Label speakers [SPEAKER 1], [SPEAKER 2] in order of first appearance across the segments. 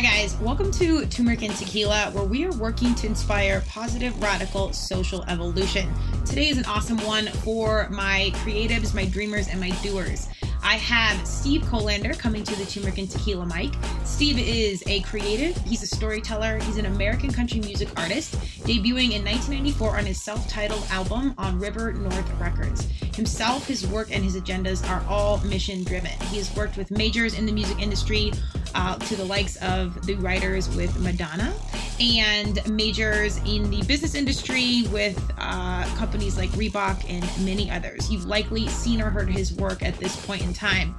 [SPEAKER 1] Hi, guys. Welcome to Turmeric and Tequila, where we are working to inspire positive, radical social evolution. Today is an awesome one for my creatives, my dreamers, and my doers. I have Steve Kolander coming to the Turmeric and Tequila mic. Steve is a creative, he's a storyteller, he's an American country music artist, debuting in 1994 on his self titled album on River North Records. Himself, his work, and his agendas are all mission driven. He has worked with majors in the music industry uh, to the likes of the writers with Madonna and majors in the business industry with uh, companies like Reebok and many others. You've likely seen or heard his work at this point in time.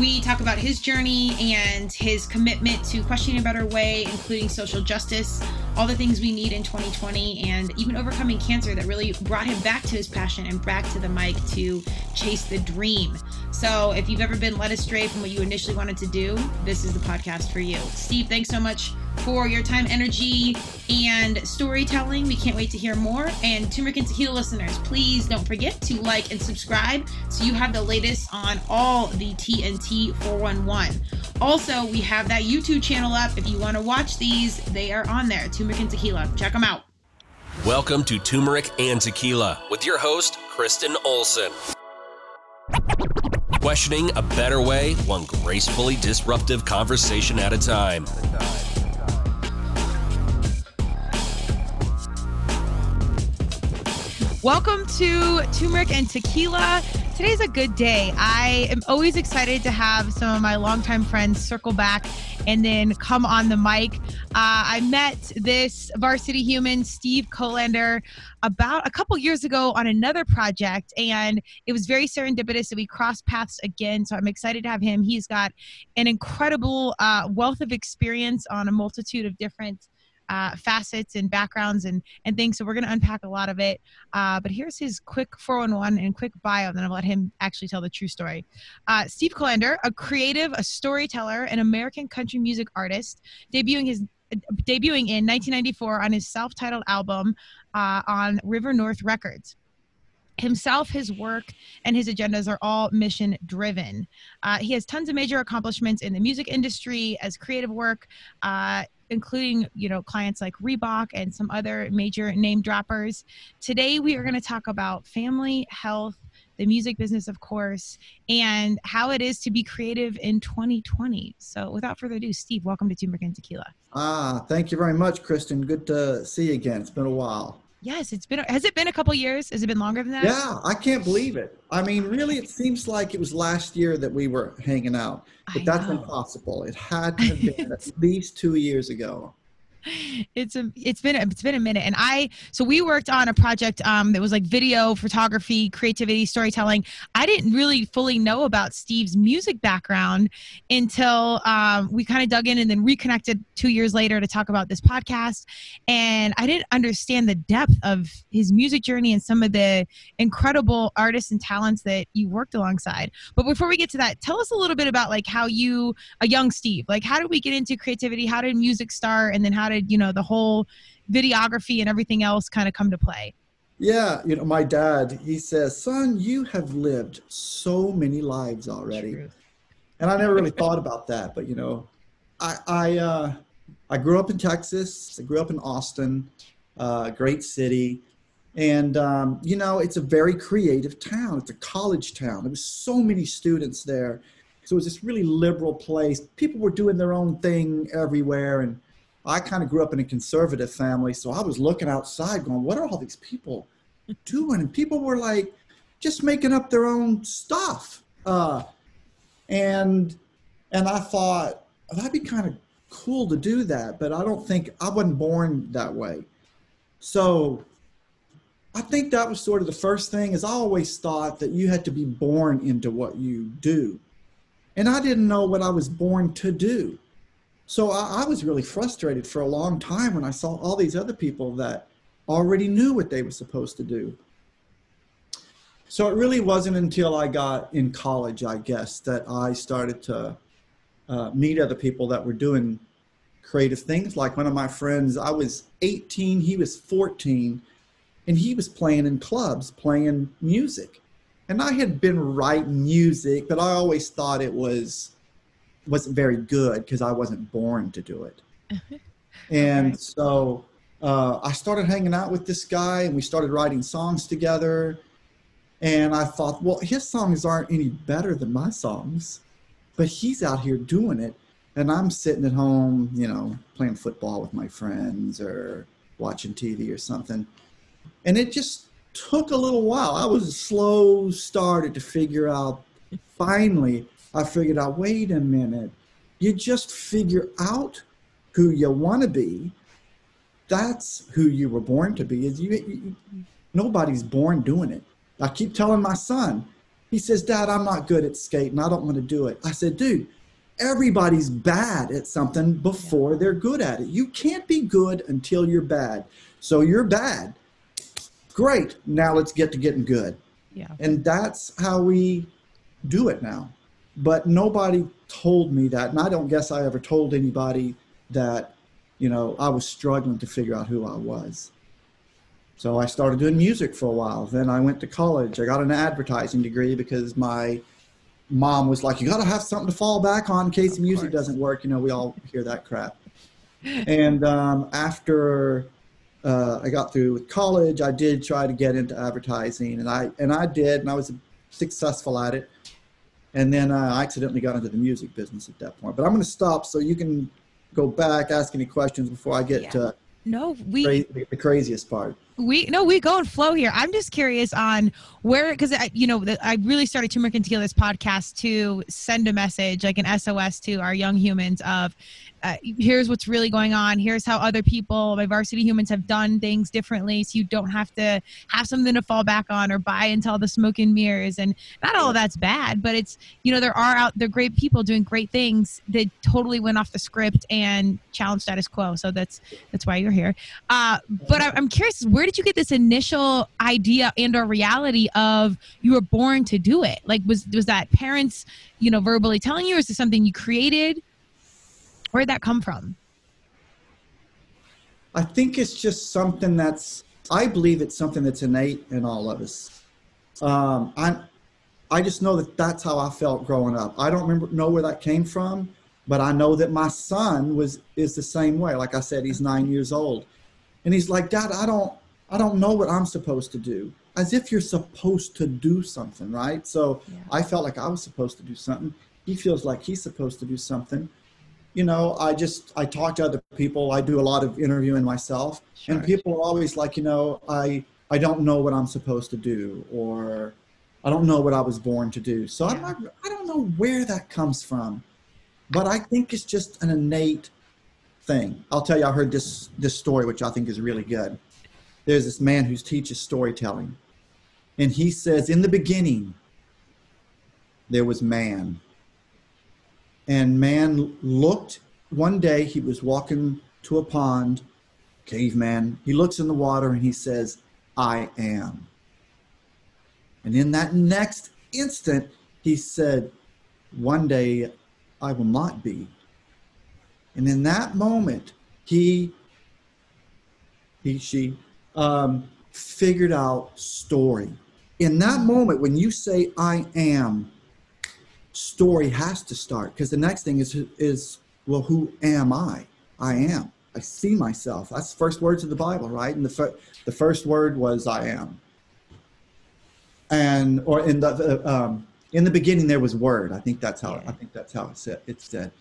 [SPEAKER 1] We talk about his journey and his commitment to questioning a better way, including social justice, all the things we need in 2020, and even overcoming cancer that really brought him back to his passion and back to the mic to chase the dream. So, if you've ever been led astray from what you initially wanted to do, this is the podcast for you. Steve, thanks so much for your time, energy, and storytelling. We can't wait to hear more. And Turmeric and Tequila listeners, please don't forget to like and subscribe so you have the latest on all the TNT 411. Also, we have that YouTube channel up. If you want to watch these, they are on there. Turmeric and Tequila. Check them out.
[SPEAKER 2] Welcome to Turmeric and Tequila with your host, Kristen Olson. Questioning a better way, one gracefully disruptive conversation at a time.
[SPEAKER 1] Welcome to Turmeric and Tequila. Today's a good day. I am always excited to have some of my longtime friends circle back and then come on the mic. Uh, I met this varsity human, Steve Kolander, about a couple years ago on another project, and it was very serendipitous that we crossed paths again. So I'm excited to have him. He's got an incredible uh, wealth of experience on a multitude of different uh, facets and backgrounds and, and things. So we're going to unpack a lot of it. Uh, but here's his quick 411 and quick bio, and then I'll let him actually tell the true story. Uh, Steve Kolander, a creative, a storyteller, an American country music artist, debuting his debuting in 1994 on his self-titled album uh, on River North Records himself, his work, and his agendas are all mission driven. Uh, he has tons of major accomplishments in the music industry as creative work. Uh, including you know clients like Reebok and some other major name droppers. Today we are going to talk about family, health, the music business, of course, and how it is to be creative in 2020. So, without further ado, Steve, welcome to Turmeric and Tequila.
[SPEAKER 3] Ah, thank you very much, Kristen. Good to see you again. It's been a while.
[SPEAKER 1] Yes, it's been. Has it been a couple years? Has it been longer than that?
[SPEAKER 3] Yeah, I can't believe it. I mean, really, it seems like it was last year that we were hanging out, but I that's know. impossible. It had to have been at least two years ago
[SPEAKER 1] it's a it's been it's been a minute. And i so we worked on a project um that was like video photography creativity storytelling. I didn't really fully know about steve's music background until um, we kind of dug in and then reconnected two years later to talk about this podcast. And i didn't understand the depth of his music journey and some of the incredible artists and talents that you worked alongside. But before we get to that tell us a little bit about like how you a young steve like how did we get into creativity? How did music start? And then how did you know the whole videography and everything else kind of come to play?
[SPEAKER 3] Yeah, you know, my dad, he says, "Son, you have lived so many lives already." True. And I never really thought about that, but you know, I I uh, I grew up in Texas. I grew up in Austin, uh, great city, and um, you know, it's a very creative town. It's a college town. There was so many students there, so it was this really liberal place. People were doing their own thing everywhere, and I kind of grew up in a conservative family, so I was looking outside going, what are all these people doing? And people were like just making up their own stuff. Uh, and and I thought oh, that'd be kind of cool to do that, but I don't think I wasn't born that way. So I think that was sort of the first thing is I always thought that you had to be born into what you do. And I didn't know what I was born to do. So I, I, was really frustrated for a long time when I saw all these other people that already knew what they were supposed to do. So it really wasn't until I got in college, I guess, that I started to uh, meet other people that were doing creative things. Like one of my friends, I was 18, he was 14, and he was playing in clubs, playing music. And I had been writing music, but I always thought it was wasn't very good because I wasn't born to do it. and okay. so uh, I started hanging out with this guy, and we started writing songs together. And I thought, well, his songs aren't any better than my songs, but he's out here doing it. And I'm sitting at home, you know, playing football with my friends or watching TV or something. And it just took a little while. I was slow started to figure out. Finally, I figured out. Wait a minute. You just figure out who you want to be. That's who you were born to be. Is you, you, nobody's born doing it. I keep telling my son. He says, "Dad, I'm not good at skating. I don't want to do it." I said, "Dude, everybody's bad at something before they're good at it. You can't be good until you're bad. So you're bad Great. Now let's get to getting good.
[SPEAKER 1] Yeah.
[SPEAKER 3] And that's how we do it now. But nobody told me that. And I don't guess I ever told anybody that, you know, I was struggling to figure out who I was. So I started doing music for a while. Then I went to college. I got an advertising degree because my mom was like, you got to have something to fall back on in case the music doesn't work. You know, we all hear that crap. and um, after uh, I got through with college, I did try to get into advertising, and I and I did, and I was successful at it. And then uh, I accidentally got into the music business at that point. But I'm going to stop so you can go back, ask any questions before I get yeah. to
[SPEAKER 1] no we cra-
[SPEAKER 3] the craziest part
[SPEAKER 1] we no we go and flow here. I'm just curious on where because you know i really started turmeric and tequila this podcast to send a message like an sos to our young humans of uh, here's what's really going on. Here's how other people my varsity humans have done things differently so you don't have to have something to fall back on or buy into all the smoke and mirrors. And not all of that's bad but it's you know there are out there great people doing great things that totally went off the script and challenged status quo. So that's that's why you're here. Uh, but i'm curious where did you get this initial idea and or reality of you were born to do it like was was that parents you know verbally telling you or is this something you created Where'd that come from?
[SPEAKER 3] I think it's just something that's, I believe it's something that's innate in all of us. Um, I, I just know that that's how I felt growing up. I don't remember know where that came from, but I know that my son was is the same way. Like I said, he's nine years old, and he's like, Dad, I don't, I don't know what I'm supposed to do. As if you're supposed to do something, right? So yeah. I felt like I was supposed to do something. He feels like he's supposed to do something you know, I just I talk to other people. I do a lot of interviewing myself, sure. and people are always like, you know, I I don't know what I'm supposed to do, or I don't know what I was born to do. So yeah. I'm not, I don't know where that comes from, but I think it's just an innate thing. I'll tell you, I heard this this story, which I think is really good. There's this man who teaches storytelling, and he says, in the beginning, there was man and man looked one day, he was walking to a pond, caveman. He looks in the water and he says, I am. And in that next instant, he said, One day I will not be. And in that moment, he, he, she, um, figured out story. In that moment, when you say, I am, story has to start because the next thing is is well who am i? I am. I see myself. That's the first words of the bible right? And the, fir- the first word was i am. And or in the um, in the beginning there was word. I think that's how i think that's how it said it's said.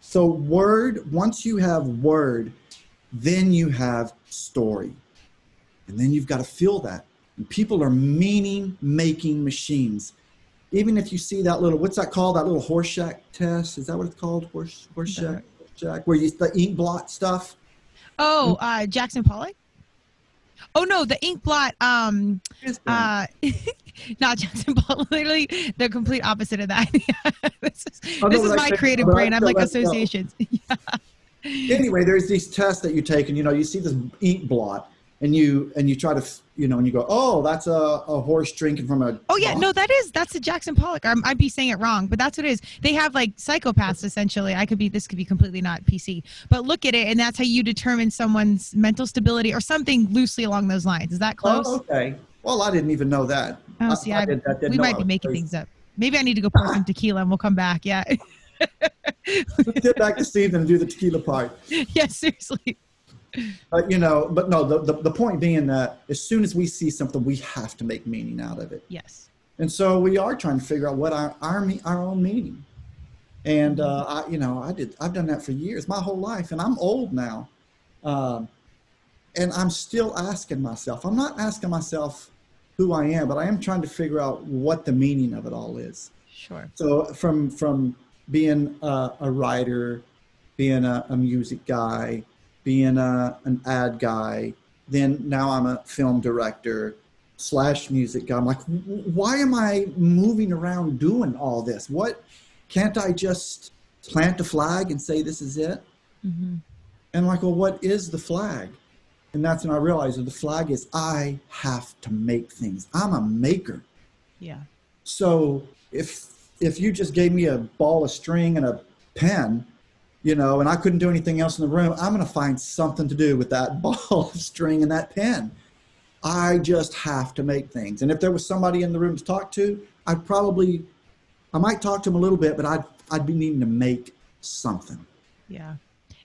[SPEAKER 3] So word once you have word then you have story and then you've got to feel that. And people are meaning making machines. Even if you see that little what's that called? That little Horseshack test? Is that what it's called? Horse Horseshack Jack where you the ink blot stuff?
[SPEAKER 1] Oh uh, jackson pollock? Oh no the ink blot um uh not jackson pollock literally the complete opposite of that. This is, this is my creative brain. i'm like associations. Yeah.
[SPEAKER 3] anyway there's these tests that you take and you know you see this ink blot and you and you try to you know and you go oh that's a, a horse drinking from a
[SPEAKER 1] oh yeah no that is that's a jackson pollock. I would be saying it wrong but that's what it is. They have like psychopaths essentially. I could be this could be completely not pc but look at it and that's how you determine someone's mental stability or something loosely along those lines. Is that oh, close?
[SPEAKER 3] oh, okay. Well i didn't even know that.
[SPEAKER 1] Oh see I, I, we might be making things up. Maybe i need to go pour some tequila and we'll come back yeah.
[SPEAKER 3] Get back to Steve and do the tequila part.
[SPEAKER 1] Yeah, seriously.
[SPEAKER 3] But you know, but no, the, the, the point being that as soon as we see something, we have to make meaning out of it.
[SPEAKER 1] Yes.
[SPEAKER 3] And so we are trying to figure out what our our, me- our own meaning. And uh, I, you know, I did. I've done that for years, my whole life, and I'm old now, um, and I'm still asking myself. I'm not asking myself who I am, but I am trying to figure out what the meaning of it all is.
[SPEAKER 1] Sure.
[SPEAKER 3] So from from being a, a writer, being a, a music guy, being a, an ad guy, then now I'm a film director slash music guy. I'm like, why am I moving around doing all this? What can't I just plant a flag and say this is it?
[SPEAKER 1] hmm
[SPEAKER 3] And I'm like, well, what is the flag? And that's when I realized that the flag is I have to make things. I'm a maker.
[SPEAKER 1] Yeah.
[SPEAKER 3] So if if you just gave me a ball of string and a pen, you know, and I couldn't do anything else in the room, I'm going to find something to do with that ball of string and that pen. I just have to make things. And if there was somebody in the room to talk to, I'd probably I might talk to them a little bit, but I'd I'd be needing to make something.
[SPEAKER 1] Yeah.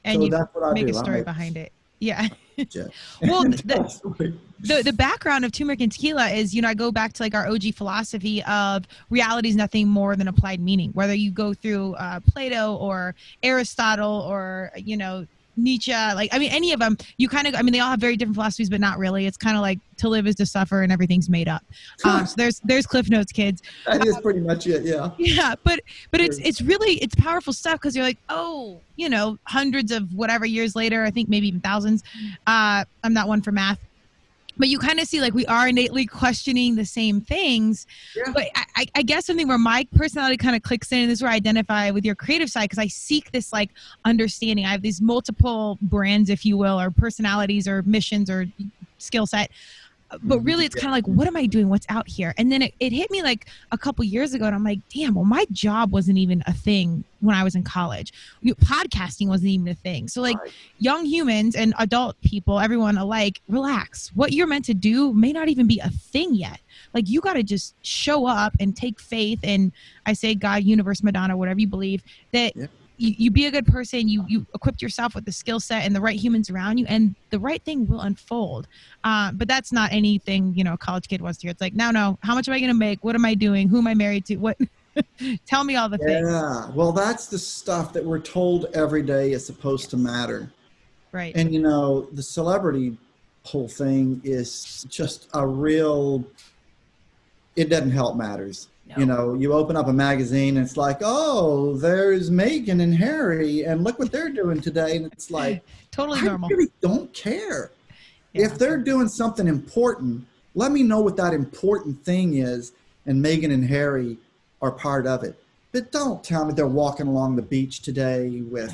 [SPEAKER 1] And
[SPEAKER 3] So
[SPEAKER 1] you
[SPEAKER 3] that's what I
[SPEAKER 1] make
[SPEAKER 3] do.
[SPEAKER 1] a story
[SPEAKER 3] make
[SPEAKER 1] behind it. Yeah. Well, the-
[SPEAKER 3] the
[SPEAKER 1] the the background of turmeric and tequila is you know I go back to like our OG philosophy of reality is nothing more than applied meaning. Whether you go through uh, Plato or Aristotle or you know Nietzsche, like I mean any of them, you kind of I mean they all have very different philosophies, but not really. It's kind of like to live is to suffer and everything's made up. Um, so there's there's Cliff Notes, kids.
[SPEAKER 3] that is pretty much it. Yeah.
[SPEAKER 1] Yeah, but but it's it's really it's powerful stuff because you're like, oh, you know, hundreds of whatever years later, I think maybe even thousands. Uh, I'm not one for math, but you kind of see like we are innately questioning the same things.
[SPEAKER 3] Yeah.
[SPEAKER 1] But I, I- I guess something where my personality kind of clicks in, and this is where I identify with your creative side because I seek this like understanding. I have these multiple brands, if you will, or personalities, or missions, or skill set. But really, it's kind of like, what am I doing? What's out here? And then it, it hit me like a couple years ago, and I'm like, damn, well, my job wasn't even a thing when I was in college. Podcasting wasn't even a thing. So, like, young humans and adult people, everyone alike, relax. What you're meant to do may not even be a thing yet. Like, you got to just show up and take faith and I say, God, universe, Madonna, whatever you believe, that. You, you be a good person you you equip yourself with the skill set and the right humans around you and the right thing will unfold. Uh, but that's not anything you know a college kid wants to hear. It's like no no how much am i going to make? What am i doing? Who am i married to? What? Tell me all the things.
[SPEAKER 3] Yeah. Well, that's the stuff that we're told every day is supposed to matter.
[SPEAKER 1] right.
[SPEAKER 3] And you know, the celebrity whole thing is just a real it doesn't help matters. You know, you open up a magazine and it's like, oh, there's Meghan and Harry, and look what they're doing today. And it's like,
[SPEAKER 1] totally
[SPEAKER 3] I
[SPEAKER 1] normal
[SPEAKER 3] really don't care.
[SPEAKER 1] Yeah.
[SPEAKER 3] If they're doing something important, let me know what that important thing is, and Meghan and Harry are part of it. But don't tell me they're walking along the beach today with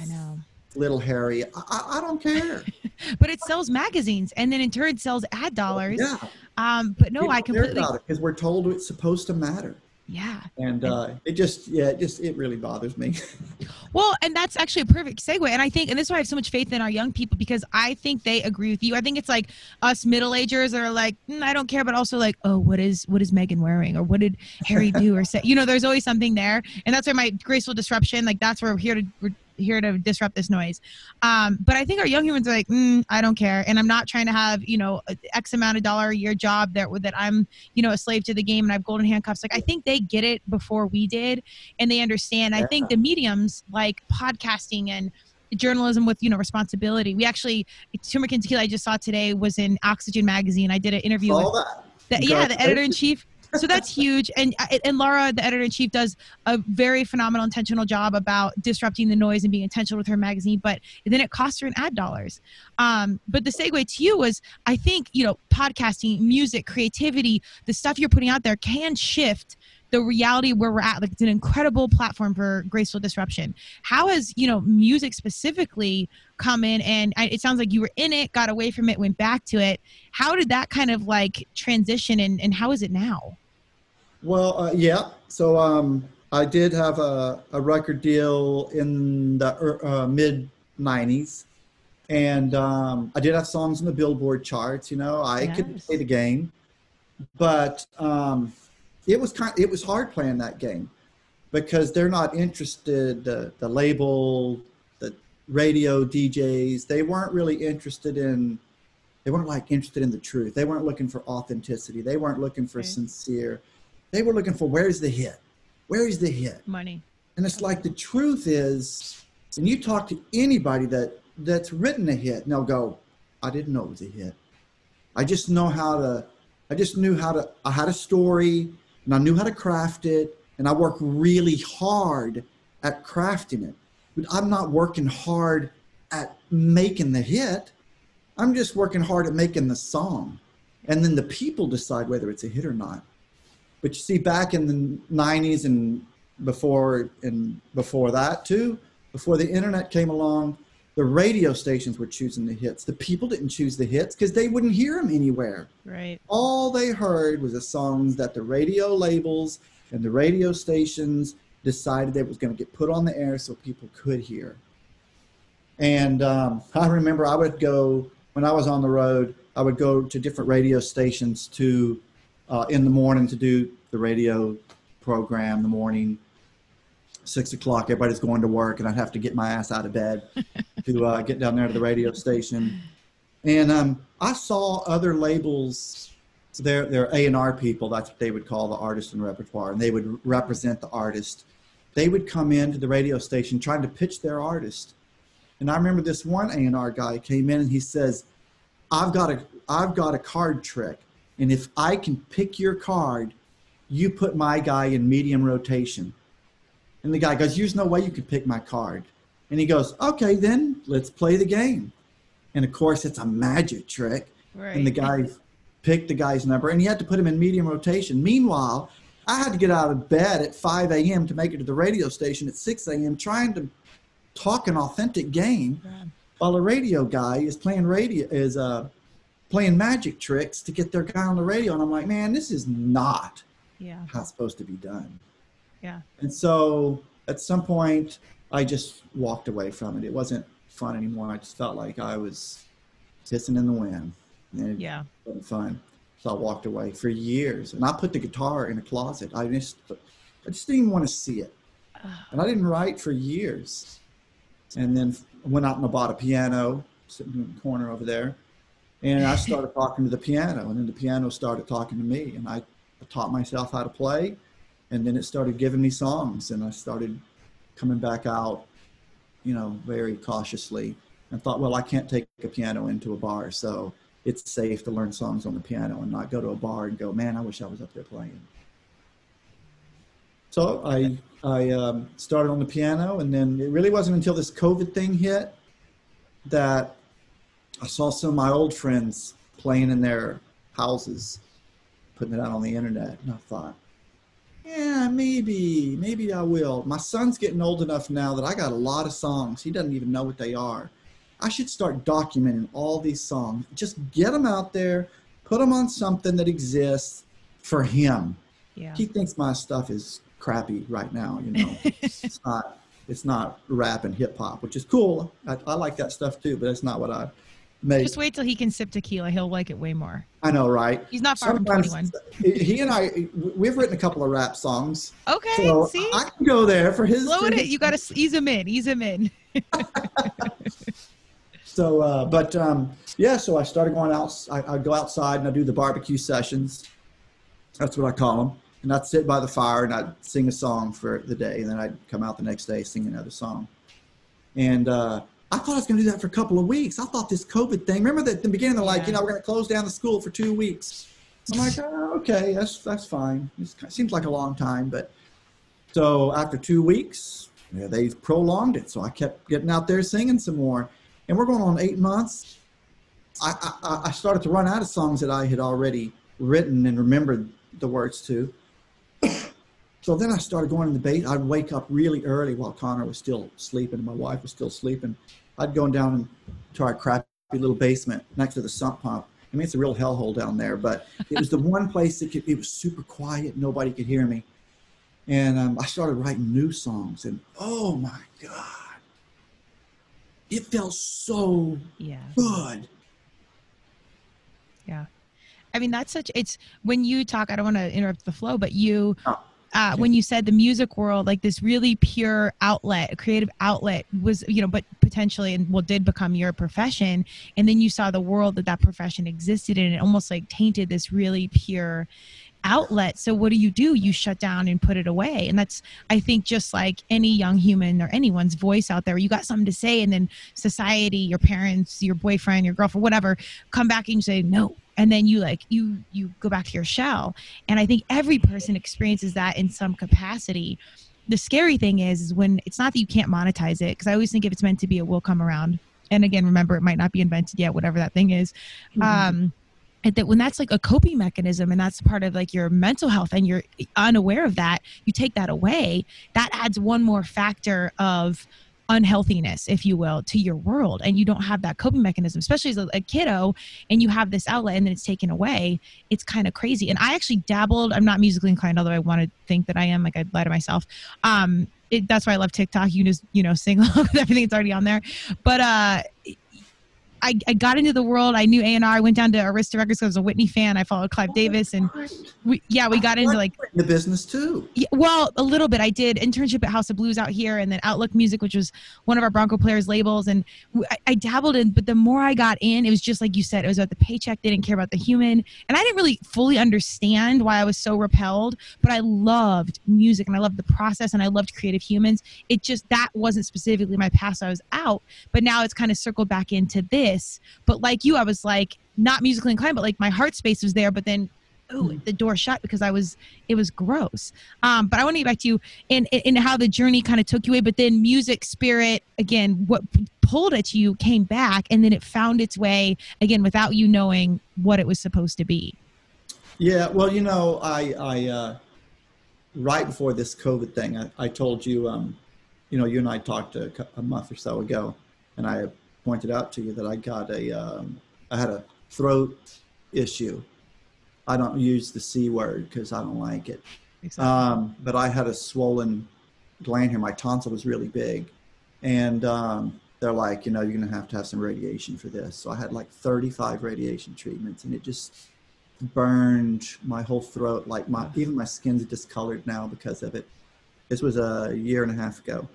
[SPEAKER 3] little Harry. I, I, don't care.
[SPEAKER 1] but it sells magazines and then in turn sells ad dollars
[SPEAKER 3] yeah.
[SPEAKER 1] um but no i completely
[SPEAKER 3] because we're told it's supposed to matter.
[SPEAKER 1] Yeah
[SPEAKER 3] And uh, it just, yeah, it just, it really bothers me.
[SPEAKER 1] Well, and that's actually a perfect segue. And I think, and this is why I have so much faith in our young people because I think they agree with you. I think it's like us middle agers are like, mm, I don't care, but also like, oh, what is what is Meghan wearing, or what did Harry do, or say? You know, there's always something there, and that's where my graceful disruption. Like that's where we're here to we're here to disrupt this noise. Um, but I think our young humans are like, mm, I don't care, and I'm not trying to have you know X amount of dollar a year job that that I'm you know a slave to the game and I have golden handcuffs. Like I think they get it before we did, and they understand. I think the mediums like podcasting and journalism with you know responsibility. We actually and Tequila I just saw today was in Oxygen magazine. I did an interview with
[SPEAKER 3] that.
[SPEAKER 1] the, yeah, the editor in chief. So that's huge, and uh, and Laura, the editor in chief, does a very phenomenal, intentional job about disrupting the noise and being intentional with her magazine. But then it costs her in ad dollars. Um, but the segue to you was, I think you know, podcasting, music, creativity, the stuff you're putting out there can shift the reality where we're at. Like it's an incredible platform for graceful disruption. How has you know music specifically come in? And it sounds like you were in it got away from it went back to it. How did that kind of like transition and, and how is it now
[SPEAKER 3] Well, uh, yeah. So um, I did have a, a record deal in the uh, mid 90s. And um, I did have songs in the Billboard charts. You know, I could play the game, but um, it was kind. It was hard playing that game because they're not interested. The the label, the radio DJs, they weren't really interested in. They weren't like interested in the truth. They weren't looking for authenticity. They weren't looking for sincere. They were looking for where's the hit, where is the hit.
[SPEAKER 1] Money.
[SPEAKER 3] And it's like the truth is, and you talk to anybody that that's written a hit, and they'll go, "I didn't know it was a hit. I just know how to. I just knew how to. I had a story, and I knew how to craft it, and I worked really hard at crafting it. But I'm not working hard at making the hit. I'm just working hard at making the song, and then the people decide whether it's a hit or not. But you see, back in the '90s and before and before that too, before the internet came along, the radio stations were choosing the hits. The people didn't choose the hits because they wouldn't hear them anywhere.
[SPEAKER 1] Right.
[SPEAKER 3] All they heard was the songs that the radio labels and the radio stations decided that was going to get put on the air so people could hear. And um, I remember I would go when I was on the road. I would go to different radio stations to uh, in the morning to do the radio program. The morning, six o'clock, everybody's going to work, and I'd have to get my ass out of bed to uh, get down there to the radio station. And um, I saw other labels. They're they're A and R people. That's what they would call the artist and repertoire, and they would represent the artist. They would come into the radio station trying to pitch their artist. And I remember this one A and R guy came in and he says, "I've got a I've got a card trick, and if I can pick your card, you put my guy in medium rotation." And the guy goes, "There's no way you could pick my card." And he goes, "Okay, then let's play the game." And of course, it's a magic trick.
[SPEAKER 1] Right.
[SPEAKER 3] And the guy picked the guy's number, and he had to put him in medium rotation. Meanwhile, I had to get out of bed at 5 a.m. to make it to the radio station at 6 a.m. trying to talk an authentic game
[SPEAKER 1] Yeah.
[SPEAKER 3] while a radio guy is playing radio is uh, playing magic tricks to get their guy on the radio. And I'm like, man, this is not
[SPEAKER 1] Yeah.
[SPEAKER 3] how it's supposed to be done.
[SPEAKER 1] Yeah.
[SPEAKER 3] And so at some point, I just walked away from it. It wasn't fun anymore. I just felt like I was pissing in the wind. And it
[SPEAKER 1] Yeah.
[SPEAKER 3] wasn't fun. So I walked away for years. And I put the guitar in a closet. I just, I just didn't even want to see it. And I didn't write for years. And then went out and I bought a piano, sitting in the corner over there. And I started talking to the piano. And then the piano started talking to me. And I taught myself how to play and then it started giving me songs and i started coming back out you know very cautiously and thought well i can't take a piano into a bar so it's safe to learn songs on the piano and not go to a bar and go man i wish i was up there playing so i i um, started on the piano and then it really wasn't until this covid thing hit that i saw some of my old friends playing in their houses putting it out on the internet and i thought yeah, maybe, maybe I will. My son's getting old enough now that I got a lot of songs. He doesn't even know what they are. I should start documenting all these songs. Just get them out there, put them on something that exists for him.
[SPEAKER 1] Yeah.
[SPEAKER 3] He thinks my stuff is crappy right now, you know. it's not it's not rap and hip hop, which is cool. I, I like that stuff too, but that's not what I
[SPEAKER 1] Just wait till he can sip tequila. He'll like it way more.
[SPEAKER 3] I know, right?
[SPEAKER 1] He's not far from
[SPEAKER 3] Sometimes
[SPEAKER 1] 21.
[SPEAKER 3] He and I, we've written a couple of rap songs.
[SPEAKER 1] Okay.
[SPEAKER 3] So
[SPEAKER 1] see?
[SPEAKER 3] I can go there for his. Load
[SPEAKER 1] it. You got to ease him in. Ease him in.
[SPEAKER 3] So, uh, but um, yeah, so I started going out. I, I go outside and I do the barbecue sessions. That's what I call them. And I'd sit by the fire and I'd sing a song for the day, and then I'd come out the next day sing another song. And uh, I thought I was going to do that for a couple of weeks. I thought this COVID thing. Remember that at the beginning they're like,
[SPEAKER 1] Yeah.
[SPEAKER 3] you know, we're going to close down the school for two weeks. I'm like, oh, okay, that's that's fine. It's, it seems like a long time, but so after two weeks, yeah, they prolonged it. So I kept getting out there singing some more, and we're going on eight months. I, I, I started to run out of songs that I had already written and remembered the words to. so then I started going in the base. I'd wake up really early while Connor was still sleeping and my wife was still sleeping. I'd go down to our crappy little basement next to the sump pump. I mean, it's a real hellhole down there, but it was the one place that could, it was super quiet. Nobody could hear me. And um, I started writing new songs, and oh my God, it felt so
[SPEAKER 1] Yeah.
[SPEAKER 3] good.
[SPEAKER 1] Yeah. I mean, that's such, it's when you talk, I don't want to interrupt the flow, but you,
[SPEAKER 3] Oh.
[SPEAKER 1] Uh, when you said the music world, like this really pure outlet, a creative outlet was, you know, but potentially and well, did become your profession. And then you saw the world that that profession existed in. It almost like tainted this really pure outlet. So what do you do? You shut down and put it away. And that's, I think, just like any young human or anyone's voice out there, you got something to say, and then society, your parents, your boyfriend, your girlfriend, whatever, come back and say, no, and then you like you you go back to your shell. And i think every person experiences that in some capacity. The scary thing is, is when it's not that you can't monetize it because i always think if it's meant to be it will come around. And again remember it might not be invented yet whatever that thing is. Mm-hmm. um that when that's like a coping mechanism and that's part of like your mental health and you're unaware of that you take that away that adds one more factor of unhealthiness, if you will, to your world. And you don't have that coping mechanism, especially as a, a kiddo, and you have this outlet and then it's taken away. It's kind of crazy. And I actually dabbled, I'm not musically inclined, although I want to think that I am, like I lie to myself. Um, it, that's why I love TikTok. You just, you know, sing along with everything that's already on there. But uh, I, I got into the world. I knew A&R. I went down to Arista Records because I was a Whitney fan. I followed Clive oh, Davis, and we, yeah, we got into like
[SPEAKER 3] the business too.
[SPEAKER 1] Yeah, well, a little bit. I did internship at House of Blues out here, and then Outlook Music, which was one of our Bronco players' labels, and I, I dabbled in. But the more I got in, it was just like you said. It was about the paycheck. They Didn't care about the human, and I didn't really fully understand why I was so repelled. But I loved music, and I loved the process, and I loved creative humans. It just that wasn't specifically my past. I was out, but now it's kind of circled back into this this. But like you, I was like not musically inclined, but like my heart space was there. But then ooh, hmm. the door shut because I was it was gross. Um, but I want to get back to you in in how the journey kind of took you away. But then music, spirit, again, what pulled at you came back, and then it found its way again without you knowing what it was supposed to be.
[SPEAKER 3] Yeah, well, you know, I I uh, right before this COVID thing, I, I told you, um, you know, you and I talked a, a month or so ago, and I pointed out to you that I got a, um, I had a throat issue. I don't use the C word because I don't like it. Exactly. Um, but I had a swollen gland here. My tonsil was really big. And um, they're like, you know, you're going to have to have some radiation for this. So I had like 35 radiation treatments and it just burned my whole throat. Like my, even my skin's discolored now because of it. This was a year and a half ago.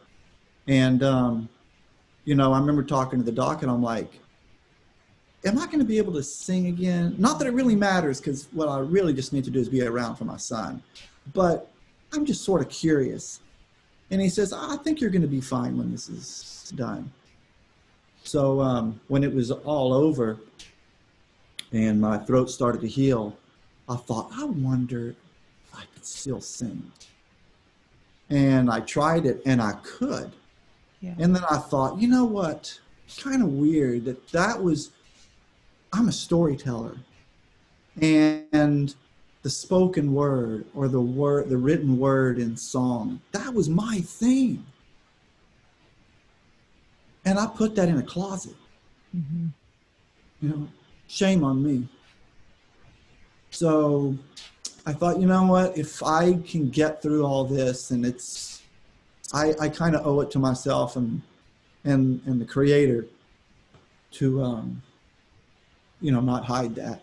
[SPEAKER 3] And um, you know, I remember talking to the doc and I'm like, am I going to be able to sing again? Not that it really matters because what I really just need to do is be around for my son. But I'm just sort of curious. And he says, I think you're going to be fine when this is done. So um, when it was all over and my throat started to heal, I thought, I wonder if I could still sing. And I tried it and I could. Yeah. And then I thought, you know what? It's kind of weird that that was. I'm a storyteller, and the spoken word or the word, the written word in song, that was my thing. And I put that in a closet. Mm-hmm. You know, shame on me. So I thought, you know what? If I can get through all this and it's I, I kind of owe it to myself and and and the creator to um, you know not hide that.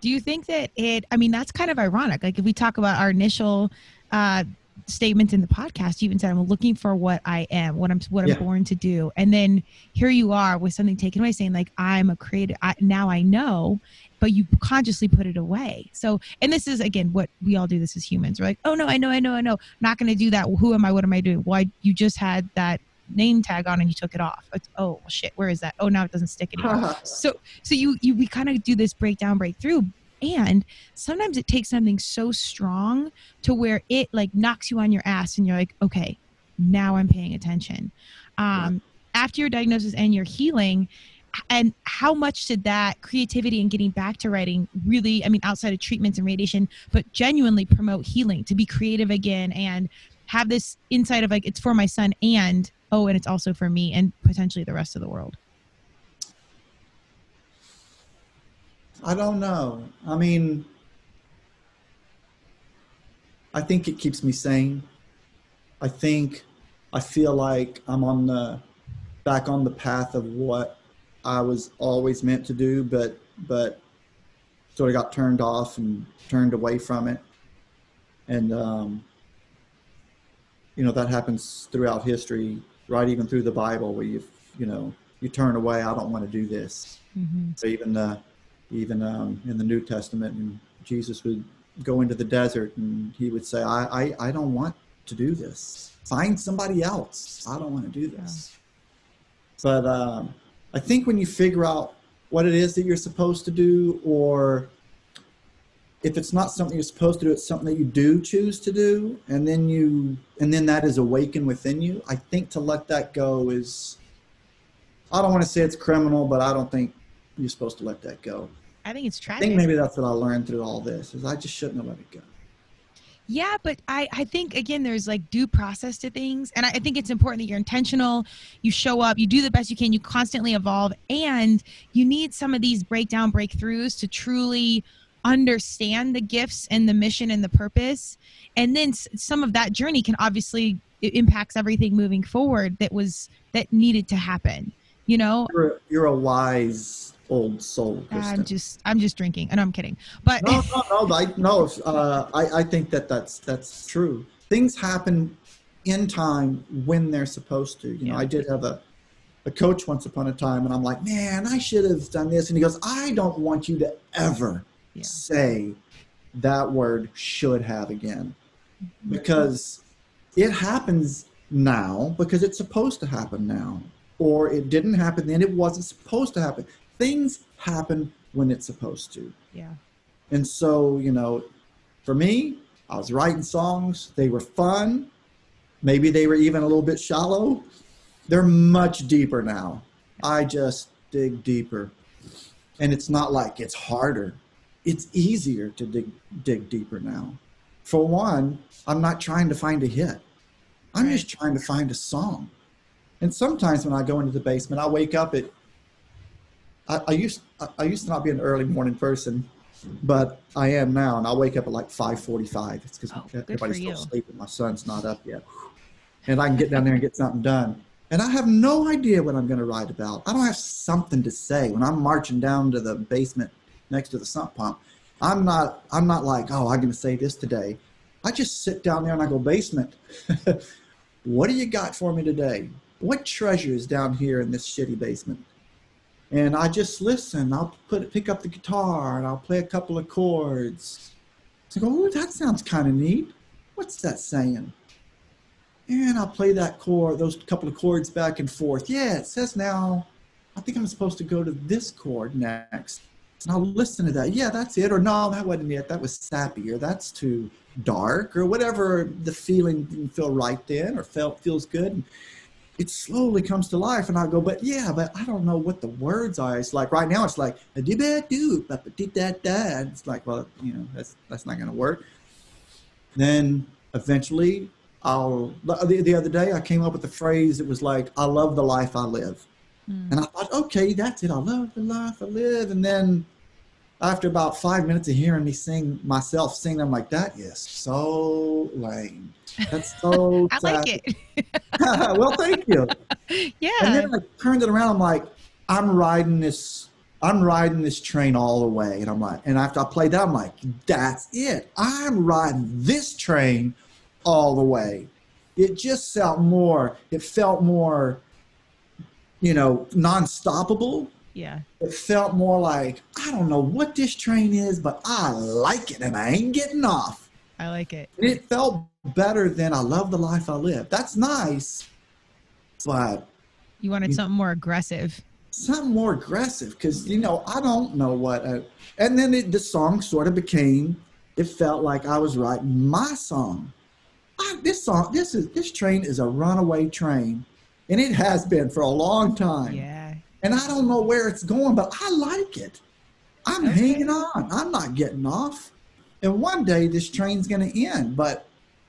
[SPEAKER 1] Do you think that it? I mean, that's kind of ironic. Like if we talk about our initial uh, statement in the podcast, you even said, "I'm looking for what I am, what I'm, what I'm born to do," and then here you are with something taken away, saying like, "I'm a creator." I, now I know, but you consciously put it away. So, and this is again what we all do. This as humans. We're like, oh no, I know, I know, I know. Not going to do that. Well, who am I? What am I doing? Why you just had that name tag on and you took it off. It's, oh shit, where is that? Oh, now it doesn't stick anymore. Uh-huh. so, so you you we kind of do this breakdown, breakthrough. And sometimes it takes something so strong to where it like knocks you on your ass and you're like, okay, now I'm paying attention. Um, yeah. After your diagnosis and your healing, and how much did that creativity and getting back to writing really i mean outside of treatments and radiation but genuinely promote healing to be creative again and have this insight of like it's for my son and oh and it's also for me and potentially the rest of the world
[SPEAKER 3] i don't know i mean i think it keeps me sane i think i feel like i'm on the back on the path of what I was always meant to do, but but sort of got turned off and turned away from it. and um, you know that happens throughout history, right? Even through the Bible, where you you know you turn away. I don't want to do this. Mm-hmm. So even the even um, in the New Testament, and Jesus would go into the desert and he would say, I, I, I don't want to do this. Find somebody else. I don't want to do this. Yeah. But um, I think when you figure out what it is that you're supposed to do, or if it's not something you're supposed to do, it's something that you do choose to do, and then you and then that is awakened within you. I think to let that go is I don't want to say it's criminal, but I don't think you're supposed to let that go.
[SPEAKER 1] I think it's tragic.
[SPEAKER 3] I think maybe that's what I learned through all this is I just shouldn't have let it go.
[SPEAKER 1] Yeah, but I, I think again there's like due process to things. And I, I think it's important that you're intentional, you show up, you do the best you can, you constantly evolve, and you need some of these breakdown breakthroughs to truly understand the gifts and the mission and the purpose. And then some of that journey can obviously impacts everything moving forward that was that needed to happen. You know?
[SPEAKER 3] You're, you're a wise old soul.
[SPEAKER 1] Kristen. I'm just I'm just drinking, and I'm kidding. But
[SPEAKER 3] no, no, no, I, no. Uh, I I think that that's that's true. Things happen in time when they're supposed to. You know, yeah. I did have a a coach once upon a time, and I'm like, man, I should have done this, and he goes, I don't want you to ever yeah. say that word should have again, because it happens now because it's supposed to happen now or it didn't happen then it wasn't supposed to happen things happen when it's supposed to.
[SPEAKER 1] Yeah.
[SPEAKER 3] And so, you know, for me, I was writing songs. They were fun. Maybe they were even a little bit shallow. They're much deeper now. I just dig deeper. And it's not like it's harder. It's easier to dig dig deeper now. For one, I'm not trying to find a hit. I'm right. just trying to find a song. And sometimes when I go into the basement, I wake up at I, I used I used to not be an early morning person, but I am now, and I wake up at like five forty-five. It's because oh, everybody's still sleeping. My son's not up yet, and I can get down there and get something done. And I have no idea what I'm going to write about. I don't have something to say when I'm marching down to the basement next to the sump pump. I'm not. I'm not like, oh, I'm going to say this today. I just sit down there and I go, basement. what do you got for me today? What treasure is down here in this shitty basement? And I just listen. I'll put pick up the guitar and I'll play a couple of chords. So I go, oh, that sounds kind of neat. What's that saying? And I'll play that chord, those couple of chords back and forth. Yeah, it says now, I think I'm supposed to go to this chord next. And I'll listen to that. Yeah, that's it. Or no, that wasn't it. That was sappy. Or that's too dark. Or whatever the feeling didn't feel right then or felt feels good it slowly comes to life and I go, but yeah, but I don't know what the words are. It's like right now it's like a do do It's like, well, you know, that's that's not gonna work. Then eventually I'll the, the other day I came up with a phrase that was like, I love the life I live. Mm. And I thought, okay, that's it. I love the life I live. And then after about five minutes of hearing me sing myself sing, I'm like, that is so lame. That's so
[SPEAKER 1] I sad. like it.
[SPEAKER 3] well, thank you.
[SPEAKER 1] Yeah.
[SPEAKER 3] And then I turned it around. I'm like, I'm riding this. I'm riding this train all the way, and I'm like, and after I played that, I'm like, that's it. I'm riding this train all the way. It just felt more. It felt more, you know, non-stoppable
[SPEAKER 1] yeah.
[SPEAKER 3] It felt more like, I don't know what this train is, but I like it and I ain't getting off.
[SPEAKER 1] I like it.
[SPEAKER 3] And it felt better than I love the life I live. That's nice, but.
[SPEAKER 1] You wanted something more aggressive.
[SPEAKER 3] Something more aggressive because, you know, I don't know what. I, and then it, the song sort of became, it felt like I was writing my song. I, this song, this is this train is a runaway train, and it has been for a long time.
[SPEAKER 1] Yeah
[SPEAKER 3] and I don't know where it's going, but I like it. I'm okay. hanging on. I'm not getting off. And one day this train's going to end, but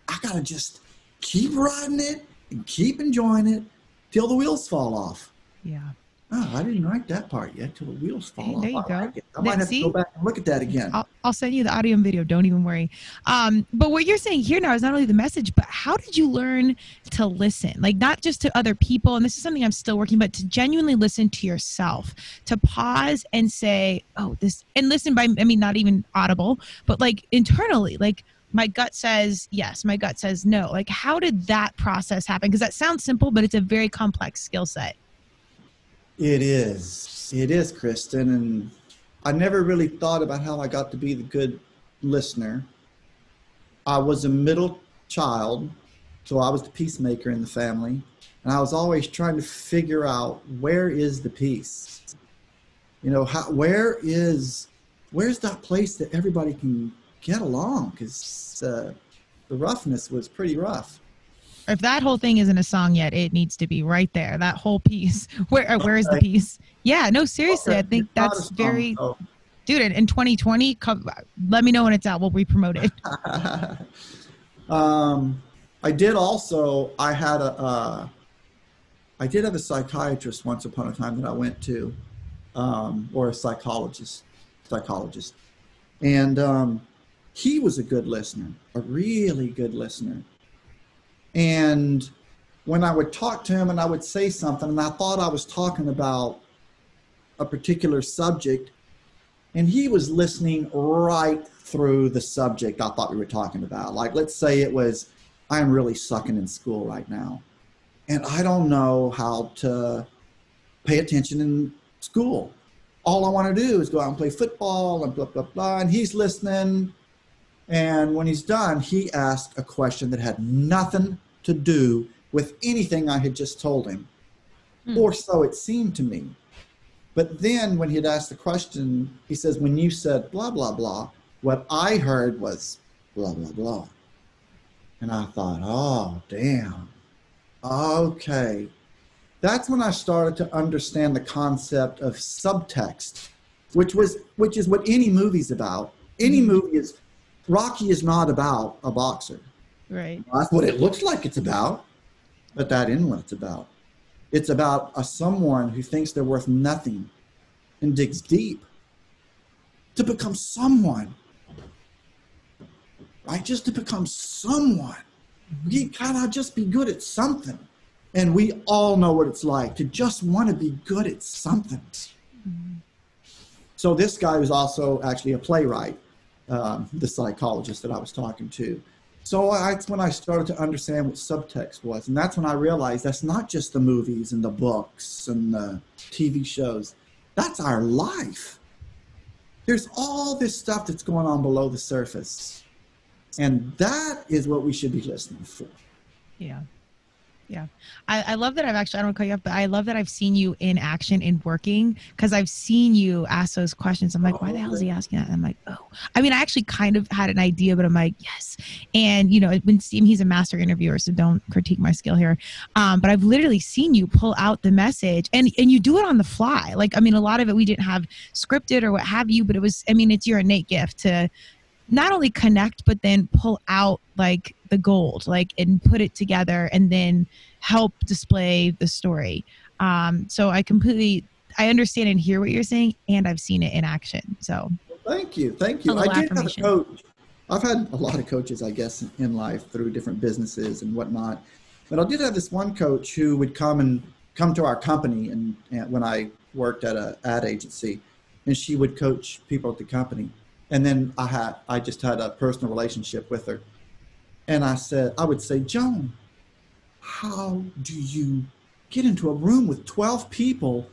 [SPEAKER 3] I got to just keep riding it and keep enjoying it till the wheels fall off.
[SPEAKER 1] Yeah.
[SPEAKER 3] Oh, I didn't write that part yet till the wheels fall off.
[SPEAKER 1] There you
[SPEAKER 3] I
[SPEAKER 1] go.
[SPEAKER 3] Like I might have see? to go back and look at that again.
[SPEAKER 1] I'll, I'll, send you the audio and video. Don't even worry. Um, but what you're saying here now is not only the message, but how did you learn to listen? Like not just to other people, and this is something I'm still working, but to genuinely listen to yourself, to pause and say, "Oh, this," and listen by I mean not even audible, but like internally, like my gut says yes, my gut says no. Like, how did that process happen? Because that sounds simple, but it's a very complex skill set.
[SPEAKER 3] It is. It is, Kristen. And I never really thought about how I got to be the good listener. I was a middle child, so I was the peacemaker in the family. And I was always trying to figure out where is the peace? You know, how, where is, where's that place that everybody can get along? Because uh, the roughness was pretty rough.
[SPEAKER 1] If that whole thing isn't a song yet, it needs to be right there. That whole piece. Where uh, where is the piece? Yeah, no, seriously. I think that's very. Dude in 2020 come, let me know when it's out we'll re-promote it
[SPEAKER 3] um, i did also i had a uh, I did have a psychiatrist once upon a time that i went to um, or a psychologist psychologist and um, he was a good listener a really good listener and when i would talk to him and i would say something and i thought i was talking about a particular subject and he was listening right through the subject I thought we were talking about. Like, let's say it was, I'm really sucking in school right now, and I don't know how to pay attention in school. All I want to do is go out and play football and blah, blah, blah. And he's listening. And when he's done, he asked a question that had nothing to do with anything I had just told him, hmm. or so it seemed to me. But then when he'd asked the question, he says, when you said blah, blah, blah, what I heard was blah, blah, blah. And I thought, oh, damn. Okay. That's when I started to understand the concept of subtext, which was which is what any movie's about. Any mm-hmm. movie is Rocky is not about a boxer.
[SPEAKER 1] Right.
[SPEAKER 3] That's what it looks like it's about, but that isn't what it's about. It's about a someone who thinks they're worth nothing and digs deep to become someone. Right? Just to become someone. We gotta just be good at something. And we all know what it's like to just want to be good at something. Mm-hmm. So this guy was also actually a playwright, um, the psychologist that I was talking to. So that's when I started to understand what subtext was. And that's when I realized that's not just the movies and the books and the TV shows, that's our life. There's all this stuff that's going on below the surface. And that is what we should be listening for.
[SPEAKER 1] Yeah. Yeah. I, I love that I've actually, I don't cut you off, but I love that I've seen you in action in working because I've seen you ask those questions. I'm like, why the hell is he asking that? And I'm like, oh, I mean, I actually kind of had an idea, but I'm like, yes. And, you know, when Steve, he's a master interviewer, so don't critique my skill here. Um, but I've literally seen you pull out the message and, and you do it on the fly. Like, I mean, a lot of it we didn't have scripted or what have you, but it was, I mean, it's your innate gift to, not only connect but then pull out like the gold like and put it together and then help display the story. Um, so i completely i understand and hear what you're saying and i've seen it in action so.
[SPEAKER 3] Thank you thank you. I did have a coach. I've had a lot of coaches i guess in life through different businesses and whatnot. But i did have this one coach who would come and come to our company and, and when i worked at a ad agency and she would coach people at the company and then I had I just had a personal relationship with her. And I said, I would say, Joan, how do you get into a room with 12 people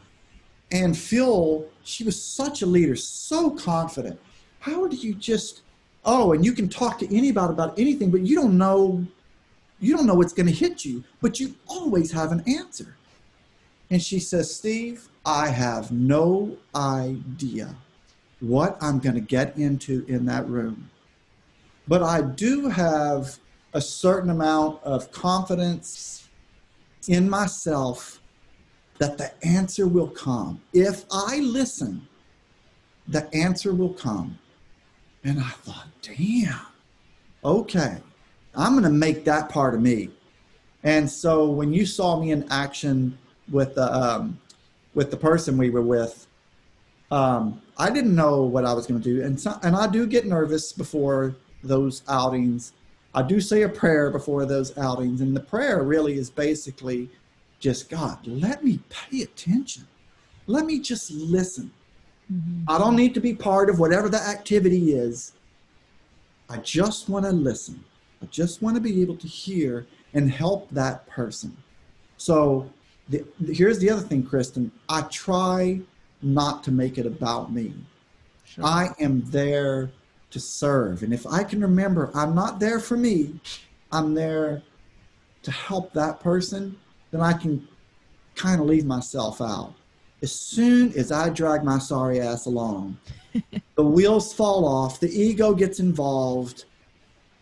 [SPEAKER 3] and feel she was such a leader, so confident? How do you just oh, and you can talk to anybody about anything, but you don't know you don't know what's going to hit you, but you always have an answer. And she says, Steve, I have no idea what I'm going to get into in that room. But I do have a certain amount of confidence in myself that the answer will come. If I listen, the answer will come. And I thought, damn, okay, I'm going to make that part of me. And so when you saw me in action with the, um, with the person we were with, um, I didn't know what I was going to do, and so, and I do get nervous before those outings. I do say a prayer before those outings, and the prayer really is basically just God, let me pay attention. Let me just listen. Mm-hmm. I don't need to be part of whatever the activity is. I just want to listen. I just want to be able to hear and help that person. So the, here's the other thing, Kristen. I try not to make it about me. Sure. I am there to serve. And if I can remember, I'm not there for me, I'm there to help that person, then I can kind of leave myself out. As soon as I drag my sorry ass along, the wheels fall off, the ego gets involved.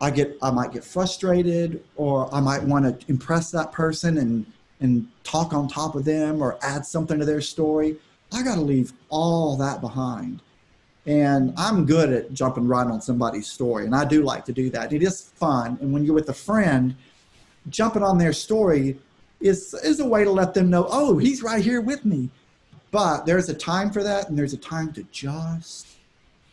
[SPEAKER 3] I get I might get frustrated or I might want to impress that person and and talk on top of them or add something to their story. I got to leave all that behind. And I'm good at jumping right on somebody's story, and I do like to do that. It is fun, and when you're with a friend, jumping on their story is is a way to let them know, oh, he's right here with me. But there's a time for that, and there's a time to just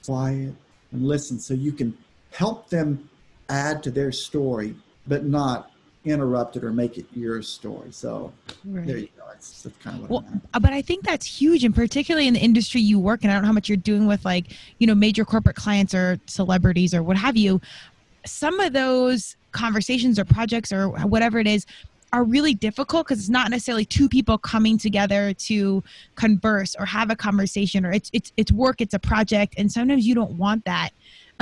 [SPEAKER 3] quiet and listen, so you can help them add to their story, but not interrupt it or make it your story. So right. there you go. That's, that's kind of what well,
[SPEAKER 1] uh, but I think that's huge, and particularly in the industry you work in. I don't know how much you're doing with like you know major corporate clients or celebrities or what have you. Some of those conversations or projects or whatever it is are really difficult because it's not necessarily two people coming together to converse or have a conversation or it's it's it's work it's a project and sometimes you don't want that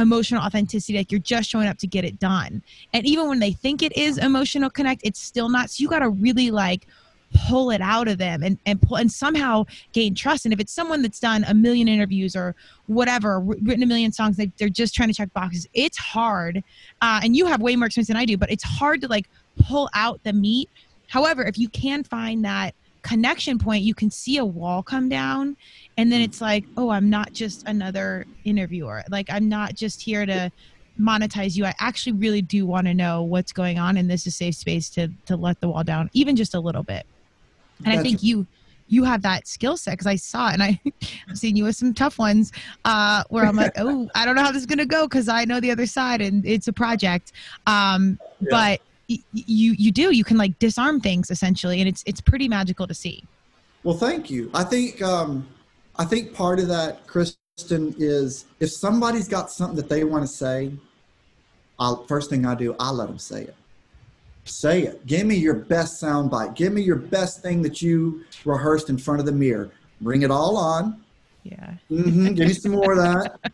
[SPEAKER 1] emotional authenticity like you're just showing up to get it done. And even when they think it is emotional connect it's still not. So you got to really like pull it out of them and and pull and somehow gain trust. And if it's someone that's done a million interviews or whatever written a million songs they, they're just trying to check boxes it's hard. Uh, and you have way more experience than i do but it's hard to like pull out the meat. However if you can find that connection point you can see a wall come down and then it's like oh i'm not just another interviewer. Like i'm not just here to monetize you. I actually really do want to know what's going on and this is a safe space to to let the wall down even just a little bit. And i think you you have that skill set because i saw it and i i've seen you with some tough ones uh where i'm like oh i don't know how this is gonna go because i know the other side and it's a project. Um yeah. but you you do you can like disarm things essentially and it's it's pretty magical to see
[SPEAKER 3] well thank you i think um I think part of that, Kristen, is if somebody's got something that they want to say, I'll, first thing I do, I let them say it. Say it. Give me your best soundbite. Give me your best thing that you rehearsed in front of the mirror. Bring it all on.
[SPEAKER 1] Yeah.
[SPEAKER 3] Mm-hmm. Give me some more of that.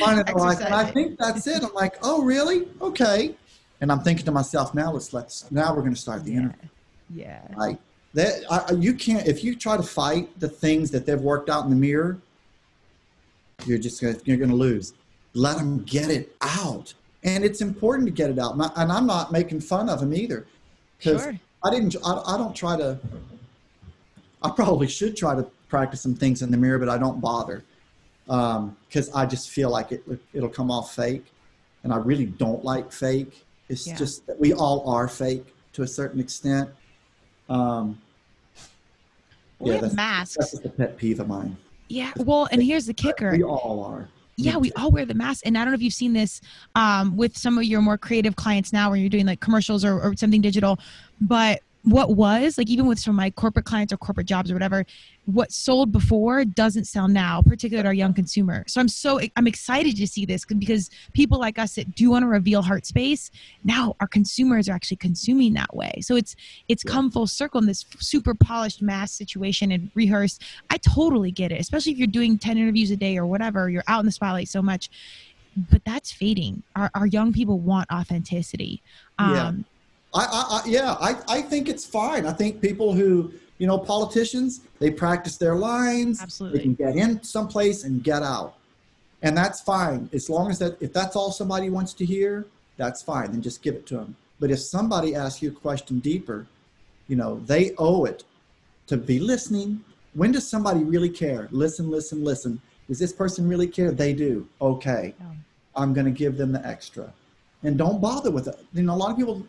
[SPEAKER 3] Like, I think that's it. I'm like, oh, really? Okay. And I'm thinking to myself, now let's let's now we're going to start the
[SPEAKER 1] yeah.
[SPEAKER 3] interview.
[SPEAKER 1] Yeah.
[SPEAKER 3] Like that I, you can't if you try to fight the things that they've worked out in the mirror. You're just gonna, you're going to lose. Let them get it out, and it's important to get it out. And I'm not making fun of them either, because sure. I didn't. I, I don't try to. I probably should try to practice some things in the mirror, but I don't bother because um, I just feel like it it'll come off fake, and I really don't like fake. It's yeah. just that we all are fake to a certain extent. Um,
[SPEAKER 1] we yeah, have masks.
[SPEAKER 3] That's a pet peeve of mine.
[SPEAKER 1] Yeah, well, and here's the kicker.
[SPEAKER 3] We all are.
[SPEAKER 1] Yeah, we all wear the mask, and I don't know if you've seen this um, with some of your more creative clients now, where you're doing like commercials or, or something digital. But what was like even with some of my corporate clients or corporate jobs or whatever what sold before doesn't sell now particularly to our young consumer. So i'm so i'm excited to see this because people like us that do want to reveal heart space now our consumers are actually consuming that way. So it's it's yeah. come full circle in this super polished mass situation and rehearsed. I totally get it especially if you're doing 10 interviews a day or whatever you're out in the spotlight so much. But that's fading. Our, our young people want authenticity. Um,
[SPEAKER 3] yeah I, I, I, yeah, I, I think it's fine. I think people who, you know, politicians, they practice their lines.
[SPEAKER 1] Absolutely.
[SPEAKER 3] They can get in someplace and get out. And that's fine. As long as that, if that's all somebody wants to hear, that's fine. Then just give it to them. But if somebody asks you a question deeper, you know, they owe it to be listening. When does somebody really care? Listen, listen, listen. Does this person really care? They do. Okay. Yeah. I'm going to give them the extra. And don't bother with it. You know, a lot of people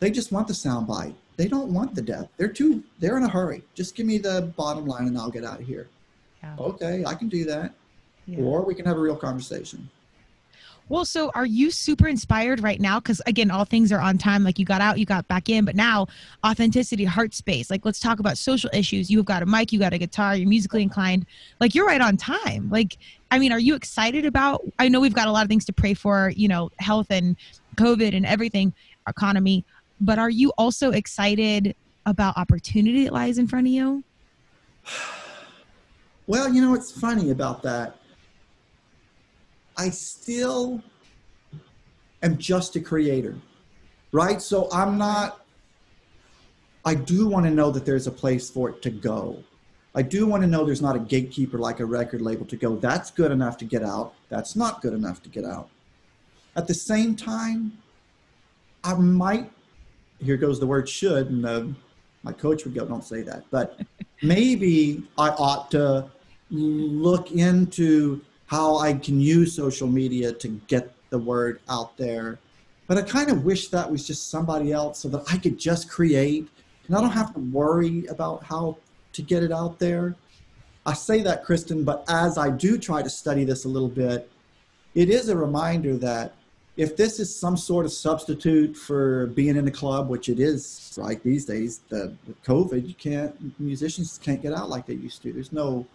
[SPEAKER 3] they just want the soundbite. They don't want the depth. They're too. They're in a hurry. Just give me the bottom line, and I'll get out of here. Yeah. Okay, I can do that. Yeah. Or we can have a real conversation.
[SPEAKER 1] Well, so are you super inspired right now? Because again, all things are on time. Like you got out, you got back in, but now authenticity, heart space. Like let's talk about social issues. You've got a mic, you got a guitar, you're musically inclined. Like you're right on time. Like, I mean, are you excited about? I know we've got a lot of things to pray for, you know, health and COVID and everything, economy. But are you also excited about opportunity that lies in front of you?
[SPEAKER 3] Well, you know, what's funny about that I still am just a creator, right? So I'm not, I do want to know that there's a place for it to go. I do want to know there's not a gatekeeper like a record label to go, that's good enough to get out. That's not good enough to get out. At the same time, I might, here goes the word should, and uh, my coach would go, don't say that, but maybe I ought to look into how I can use social media to get the word out there. But I kind of wish that was just somebody else so that I could just create and I don't have to worry about how to get it out there. I say that, Kristen, but as I do try to study this a little bit, it is a reminder that if this is some sort of substitute for being in the club, which it is right these days, the with COVID, you can't musicians can't get out like they used to. There's no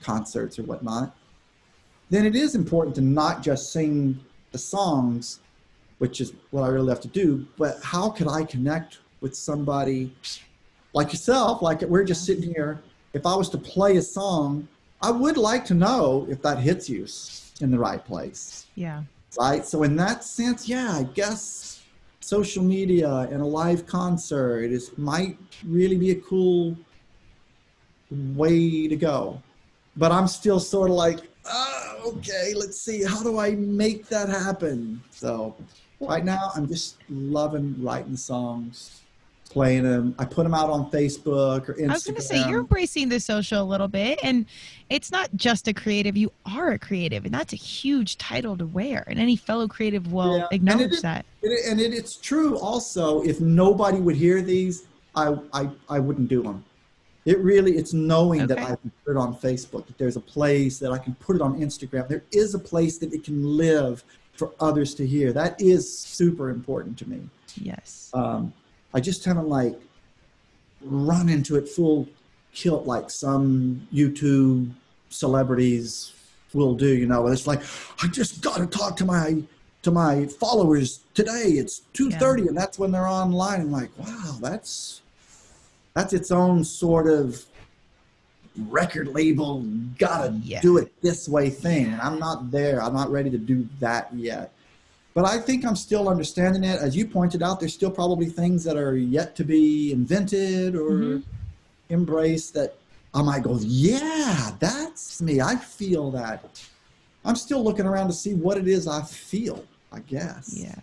[SPEAKER 3] concerts or whatnot then it is important to not just sing the songs, which is what I really have to do, but how could I connect with somebody like yourself? Like we're just sitting here. If I was to play a song, I would like to know if that hits you in the right place.
[SPEAKER 1] Yeah.
[SPEAKER 3] Right. So in that sense, yeah, I guess social media and a live concert is might really be a cool way to go. But I'm still sort of like, uh, okay, let's see, how do I make that happen? So right now, I'm just loving writing songs, playing them. I put them out on Facebook or Instagram. I
[SPEAKER 1] was going to say, you're embracing the social a little bit, and it's not just a creative, you are a creative, and that's a huge title to wear. And any fellow creative will yeah. acknowledge
[SPEAKER 3] and
[SPEAKER 1] that.
[SPEAKER 3] It, and it, it's true also, if nobody would hear these, I, I, I wouldn't do them. It really, it's knowing okay. that I can put it on Facebook, that there's a place that I can put it on Instagram. There is a place that it can live for others to hear. That is super important to me.
[SPEAKER 1] Yes.
[SPEAKER 3] Um, I just haven't like run into it full kilt like some YouTube celebrities will do. You know, it's like I just got to talk to my to my followers today. It's two thirty, yeah. and that's when they're online. I'm like, wow, that's that's its own sort of record label gotta yeah. do it this way thing and i'm not there i'm not ready to do that yet but i think i'm still understanding it. As you pointed out there's still probably things that are yet to be invented or mm-hmm. embraced that i might go yeah that's me. I feel that. I'm still looking around to see what it is i feel i guess.
[SPEAKER 1] Yeah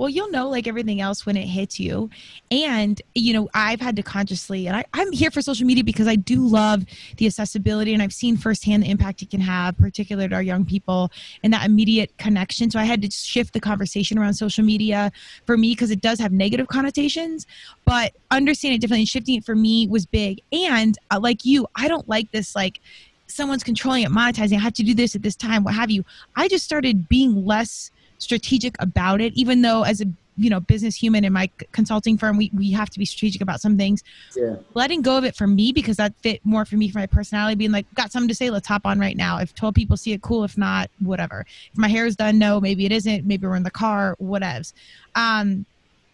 [SPEAKER 1] well, you'll know like everything else when it hits you. And, you know, I've had to consciously, and I, I'm here for social media because I do love the accessibility and I've seen firsthand the impact it can have, particularly to our young people and that immediate connection. So I had to shift the conversation around social media for me because it does have negative connotations, but understanding it differently and shifting it for me was big. And uh, like you, I don't like this like, someone's controlling it, monetizing. I have to do this at this time, what have you. I just started being less strategic about it even though as a you know business human in my consulting firm we, we have to be strategic about some things.
[SPEAKER 3] Yeah.
[SPEAKER 1] letting go of it for me because that fit more for me for my personality being like got something to say? Let's hop on right now. If 12 people see it cool. If not whatever. If my hair is done no maybe it isn't. Maybe we're in the car whatevs. Um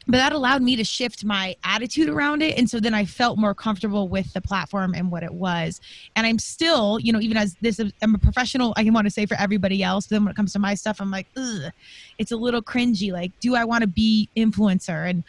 [SPEAKER 1] but that allowed me to shift my attitude around it and so then i felt more comfortable with the platform and what it was and i'm still you know even as this i'm a professional i want to say for everybody else then when it comes to my stuff i'm like Ugh, it's a little cringy like do i want to be influencer and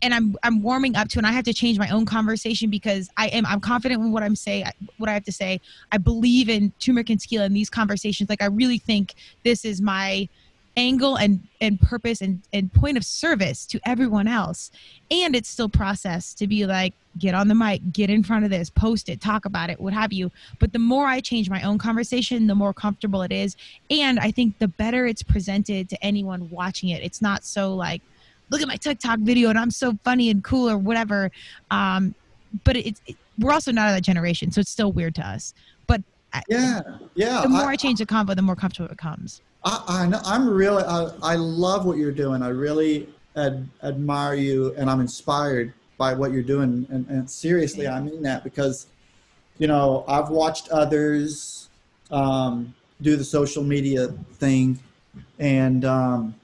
[SPEAKER 1] and I'm I'm warming up to, and I have to change my own conversation because I am I'm confident in what I'm saying, what I have to say. I believe in turmeric and tequila in these conversations. Like I really think this is my angle and and purpose and, and point of service to everyone else. And it's still processed to be like get on the mic get in front of this post it talk about it what have you. But the more i change my own conversation the more comfortable it is. And i think the better it's presented to anyone watching it. It's not so like look at my tiktok video and i'm so funny and cool or whatever. Um, but it's it, we're also not of that generation so it's still weird to us
[SPEAKER 3] yeah, yeah.
[SPEAKER 1] The more I, I change the combo, the more comfortable it becomes.
[SPEAKER 3] I, I know. I'm really. I, I love what you're doing. I really ad, admire you, and I'm inspired by what you're doing. And, and seriously, I mean that because, you know, I've watched others um, do the social media thing, and um,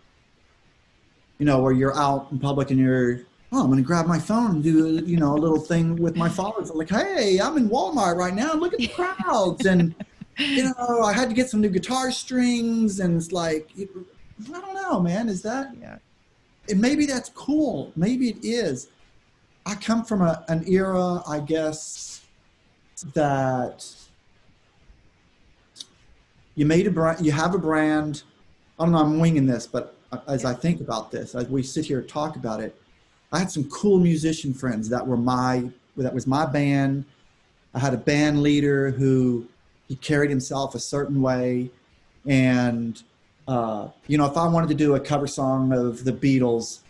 [SPEAKER 3] you know, where you're out in public and you're oh, I'm going to grab my phone and do, you know, a little thing with my followers. like, hey, I'm in Walmart right now. Look at the crowds. And, you know, I had to get some new guitar strings. And it's like, I don't know, man. Is that, yeah. and maybe that's cool. Maybe it is. I come from a, an era, I guess, that you made a brand, you have a brand. I don't know, I'm winging this, but as I think about this, as we sit here and talk about it, I had some cool musician friends that were my that was my band. I had a band leader who he carried himself a certain way, and uh, you know, if I wanted to do a cover song of the Beatles,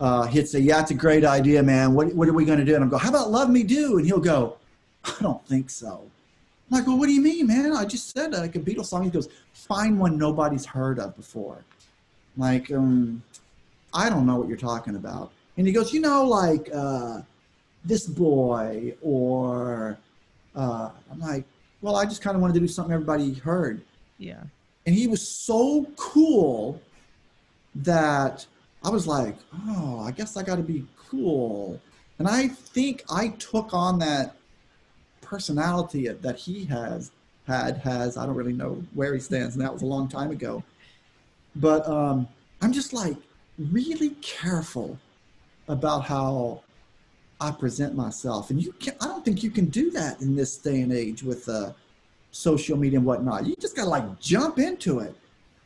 [SPEAKER 3] uh, he'd say, "Yeah, it's a great idea, man. What what are we going to do?" And I'm go, "How about Love Me Do?" And he'll go, "I don't think so." I'm like, "Well, what do you mean, man? I just said like a Beatles song." He goes, "Find one nobody's heard of before." I'm like, um, I don't know what you're talking about. And he goes, you know, like uh, this boy, or uh, I'm like, well, I just kind of wanted to do something everybody heard.
[SPEAKER 1] Yeah.
[SPEAKER 3] And he was so cool that I was like, oh, I guess I got to be cool. And I think I took on that personality that he has had has. I don't really know where he stands, and that was a long time ago. But um, I'm just like really careful about how I present myself. And you can I don't think you can do that in this day and age with uh, social media and whatnot. You just gotta like jump into it.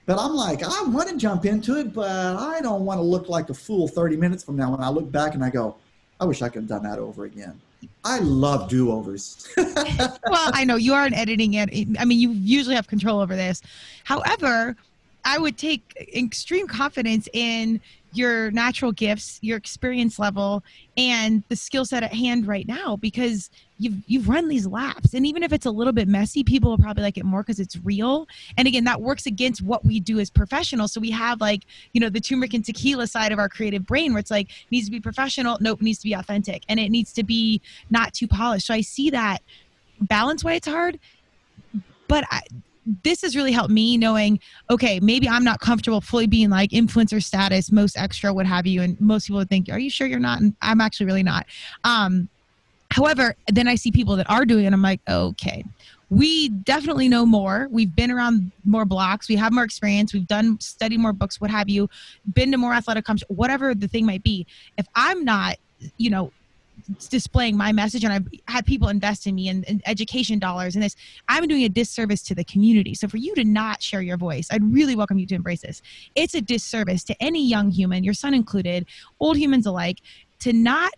[SPEAKER 3] But I'm like, I want to jump into it, but I don't want to look like a fool 30 minutes from now when I look back and I go, I wish I could have done that over again. I love do overs.
[SPEAKER 1] well, I know you are an editing and I mean, you usually have control over this. However, I would take extreme confidence in your natural gifts, your experience level, and the skill set at hand right now because you've you've run these laps. And even if it's a little bit messy, people will probably like it more because it's real. And again, that works against what we do as professionals. So we have like, you know, the turmeric and tequila side of our creative brain where it's like needs to be professional, nope, needs to be authentic. And it needs to be not too polished. So I see that balance why it's hard. But I, this has really helped me knowing, okay, maybe I'm not comfortable fully being like influencer status, most extra, what have you. And most people would think, are you sure you're not? And I'm actually really not. Um, however, then I see people that are doing it. I'm like, okay, we definitely know more. We've been around more blocks. We have more experience. We've done studied more books, what have you, been to more athletic comps, whatever the thing might be. If I'm not, you know, displaying my message and I've had people invest in me and, and, education dollars and this, I'm doing a disservice to the community. So for you to not share your voice, I'd really welcome you to embrace this. It's a disservice to any young human, your son included, old humans alike, to not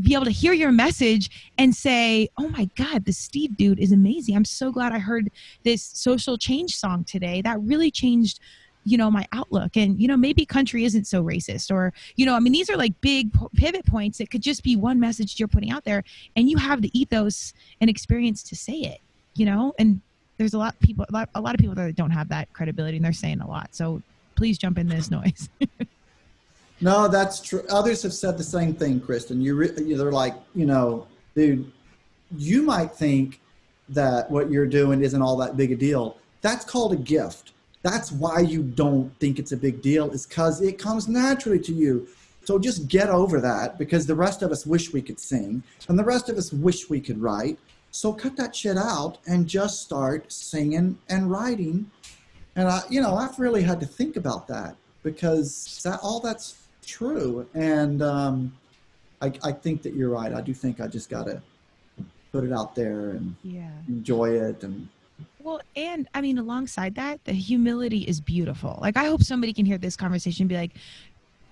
[SPEAKER 1] be able to hear your message and say, "Oh my God, this Steve dude is amazing! I'm so glad I heard this social change song today. That really changed you know my outlook. And you know maybe country isn't so racist or you know i mean these are like big pivot points. It could just be one message you're putting out there and you have the ethos and experience to say it you know? And there's a lot of people a lot, a lot of people that don't have that credibility and they're saying a lot. So please jump in this noise.
[SPEAKER 3] No that's true others have said the same thing kristen. You re- they're like you know dude you might think that what you're doing isn't all that big a deal. That's called a gift that's why you don't think it's a big deal, is because it comes naturally to you. So just get over that because the rest of us wish we could sing and the rest of us wish we could write. So cut that shit out and just start singing and writing. And I, you know, I've really had to think about that because that, all that's true. And um, I, I think that you're right. I do think I just got to put it out there and
[SPEAKER 1] yeah.
[SPEAKER 3] enjoy it and
[SPEAKER 1] well, and I mean, alongside that, the humility is beautiful. Like, I hope somebody can hear this conversation and be like,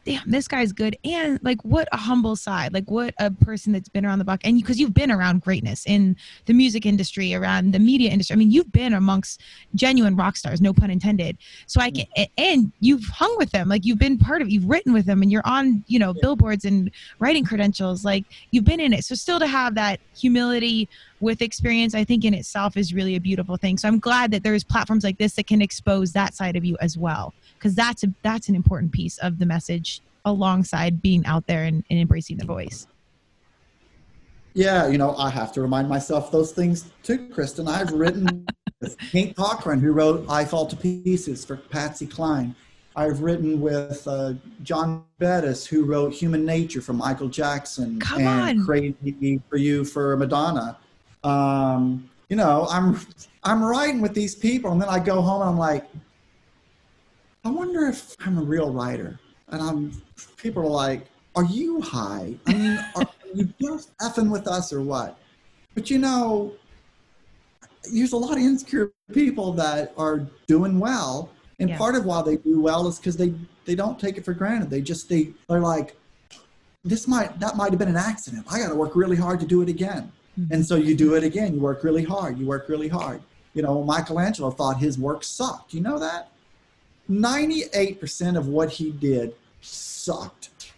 [SPEAKER 1] damn, this guy's good. And like, what a humble side. Like, what a person that's been around the block. And because you, you've been around greatness in the music industry, around the media industry. I mean, you've been amongst genuine rock stars, no pun intended. So I can, and you've hung with them. Like, you've been part of, you've written with them and you're on, you know, billboards and writing credentials. Like, you've been in it. So still to have that humility, with experience, I think in itself is really a beautiful thing. So I'm glad that there's platforms like this that can expose that side of you as well, because that's a that's an important piece of the message alongside being out there and, and embracing the voice.
[SPEAKER 3] Yeah, you know, I have to remind myself those things too, Kristen. I've written with Hank Cochran, who wrote I Fall to Pieces for Patsy Cline. I've written with uh, John Bettis, who wrote Human Nature for Michael Jackson
[SPEAKER 1] Come
[SPEAKER 3] and
[SPEAKER 1] on.
[SPEAKER 3] Crazy for You for Madonna. Um, you know, I'm I'm writing with these people, and then I go home and I'm like, I wonder if I'm a real writer. And I'm people are like, Are you high? I mean, are you just effing with us or what? But you know, there's a lot of insecure people that are doing well, and
[SPEAKER 1] Yeah.
[SPEAKER 3] part of why they do well is because they they don't take it for granted. They just they they're like, this might that might have been an accident. I got to work really hard to do it again, mm-hmm. and so you do it again. You work really hard. You work really hard. You know, Michelangelo thought his work sucked. You know that. 98% of what he did sucked.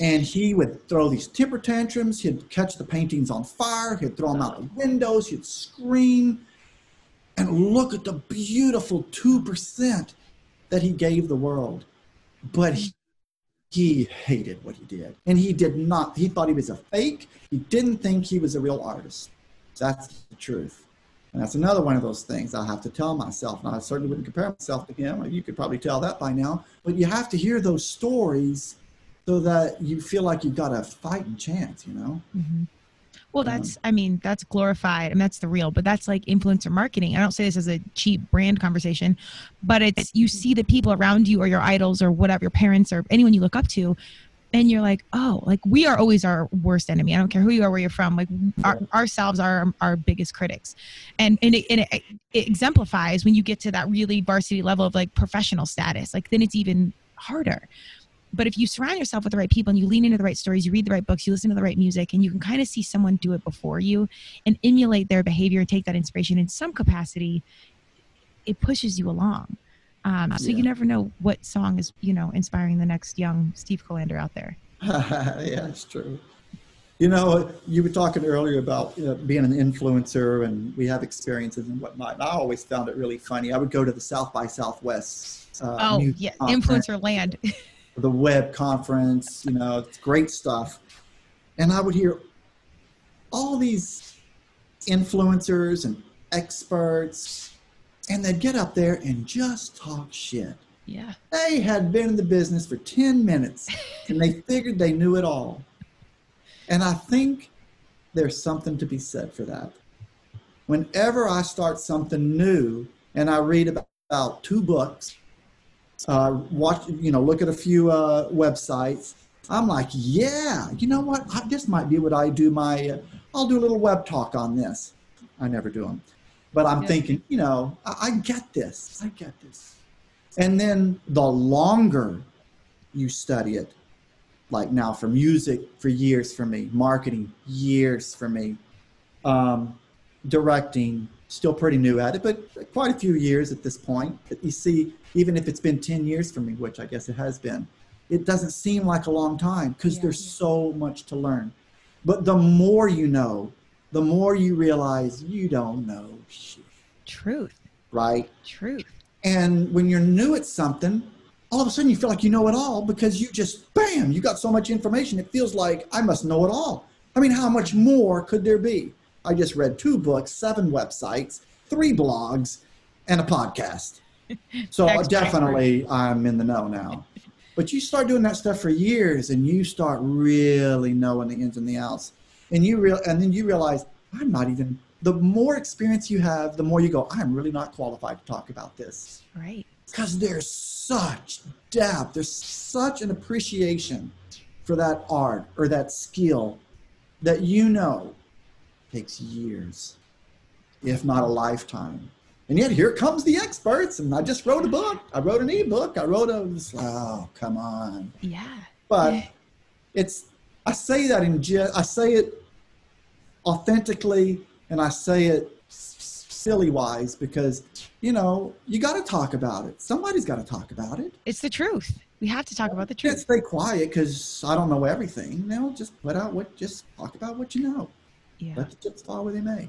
[SPEAKER 3] And he would throw these temper tantrums. He'd catch the paintings on fire. He'd throw them out the windows. He'd scream. And look at the beautiful 2% that he gave the world. But he, he hated what he did. And he did not, he thought he was a fake. He didn't think he was a real artist. That's the truth. And that's another one of those things I have to tell myself. And I certainly wouldn't compare myself to him. You could probably tell that by now. But you have to hear those stories so that you feel like you've got a fighting chance, you know? Mm-hmm.
[SPEAKER 1] Well, that's, um, I mean, that's glorified and that's the real, but that's like influencer marketing. I don't say this as a cheap brand conversation, but it's you see the people around you or your idols or whatever, your parents or anyone you look up to, and you're like, oh, like we are always our worst enemy. I don't care who you are, where you're from. Like our, ourselves are our biggest critics, and and, it, and it, it exemplifies when you get to that really varsity level of like professional status. Like then it's even harder. But if you surround yourself with the right people and you lean into the right stories, you read the right books, you listen to the right music, and you can kind of see someone do it before you and emulate their behavior and take that inspiration in some capacity, it pushes you along. Um, so
[SPEAKER 3] Yeah.
[SPEAKER 1] you never know what song is, you know, inspiring the next young Steve Kolander out there.
[SPEAKER 3] yeah, it's true. You know, you were talking earlier about you know, being an influencer, and we have experiences and whatnot. And I always found it really funny. I would go to the South by Southwest. Uh,
[SPEAKER 1] Oh, yeah, influencer land.
[SPEAKER 3] The web conference, you know, it's great stuff. And I would hear all these influencers and experts, and they'd get up there and just talk shit.
[SPEAKER 1] yeah.
[SPEAKER 3] They had been in the business for 10 minutes and they figured they knew it all. And I think there's something to be said for that. Whenever I start something new and I read about, about two books, uh, watch, you know, look at a few uh, websites, I'm like, yeah, you know what? I, this might be what I do my, uh, I'll do a little web talk on this. I never do them. But I'm
[SPEAKER 1] Yeah.
[SPEAKER 3] thinking, you know, I, I get this. I get this. And then the longer you study it, like now for music, for years for me, marketing, years for me, um, directing, still pretty new at it, but quite a few years at this point. You see, even if it's been 10 years for me, which I guess it has been, it doesn't seem like a long time because
[SPEAKER 1] Yeah.
[SPEAKER 3] there's so much to learn. But the more you know, the more you realize you don't know shit,
[SPEAKER 1] Truth.
[SPEAKER 3] right?
[SPEAKER 1] Truth.
[SPEAKER 3] And when you're new at something, all of a sudden you feel like you know it all because you just, bam, you got so much information. It feels like I must know it all. I mean, how much more could there be? I just read two books, seven websites, three blogs, and a podcast. So definitely I'm in the know now. But you start doing that stuff for years and you start really knowing the ins and the outs. And you real and then you realize I'm not even the more experience you have, the more you go, I'm really not qualified to talk about this.
[SPEAKER 1] Right.
[SPEAKER 3] Because there's such depth, there's such an appreciation for that art or that skill that you know takes years, if not a lifetime. And yet here comes the experts, and I just wrote a book. I wrote an ebook. I wrote a. Oh, come on!
[SPEAKER 1] Yeah.
[SPEAKER 3] But it's. I say that in. I say it authentically, and I say it silly wise because you know you got to talk about it. Somebody's got to talk about it.
[SPEAKER 1] It's the truth. We have to talk about the
[SPEAKER 3] You can't
[SPEAKER 1] truth.
[SPEAKER 3] stay quiet because I don't know everything. No, just put out what. Just talk about what you know.
[SPEAKER 1] Yeah.
[SPEAKER 3] Let the chips fall where they may.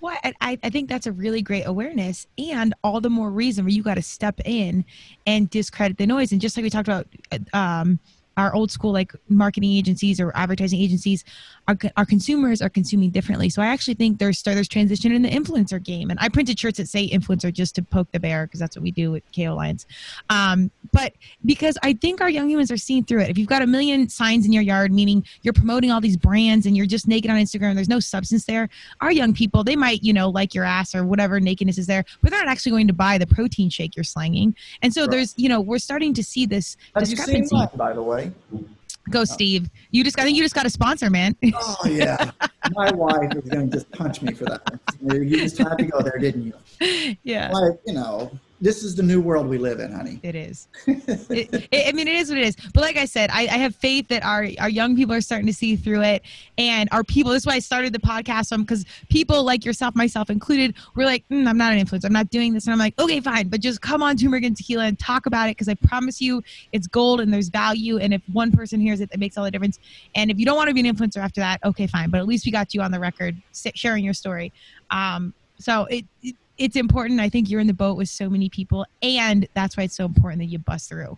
[SPEAKER 1] Well, I, I think that's a really great awareness, and all the more reason where you got to step in and discredit the noise. And just like we talked about, um, our old school like marketing agencies or advertising agencies our, our consumers are consuming differently. So i actually think there's there's transition in the influencer game. And i printed shirts that say influencer just to poke the bear because that's what we do with ko lines. Um, but because i think our young humans are seeing through it. If you've got a million signs in your yard meaning you're promoting all these brands and you're just naked on instagram there's no substance there our young people they might you know like your ass or whatever nakedness is there but they're not actually going to buy the protein shake you're slanging. And so right. there's you know we're starting to see this
[SPEAKER 3] Have discrepancy you seen mine, by the way
[SPEAKER 1] Go, Steve. You just, I think you just got a sponsor, man.
[SPEAKER 3] oh yeah, my wife is going to just punch me for that. You just had to go there, didn't you?
[SPEAKER 1] Yeah.
[SPEAKER 3] Like you know, this is the new world we live in, honey.
[SPEAKER 1] It is. it, it, I mean, it is what it is. But like I said, I, I, have faith that our our young people are starting to see through it, and our people. This is why I started the podcast on because people like yourself, myself included, we're like, mm, I'm not an influencer. I'm not doing this, and I'm like, okay, fine, but just come on Turmeric and Tequila and talk about it because I promise you, it's gold and there's value. And if one person hears it, it makes all the difference. And if you don't want to be an influencer after that, okay, fine. But at least we got you on the record sharing your story. Um, so it, it it's important. I think you're in the boat with so many people, and that's why it's so important that you bust through.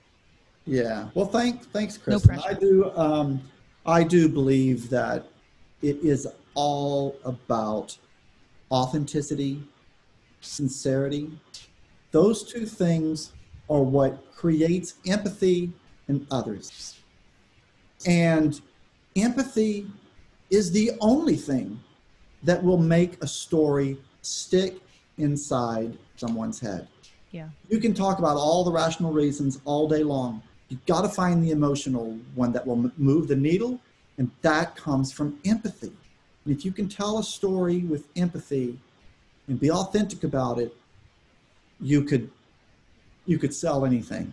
[SPEAKER 3] Yeah. Well, thanks, thanks, Kristen. No I do. Um, I do believe that it is all about authenticity, sincerity. Those two things are what creates empathy in others. And empathy is the only thing that will make a story stick inside someone's head.
[SPEAKER 1] Yeah.
[SPEAKER 3] You can talk about all the rational reasons all day long. You've got to find the emotional one that will move the needle, and that comes from empathy. And if you can tell a story with empathy and be authentic about it, you could you could sell anything.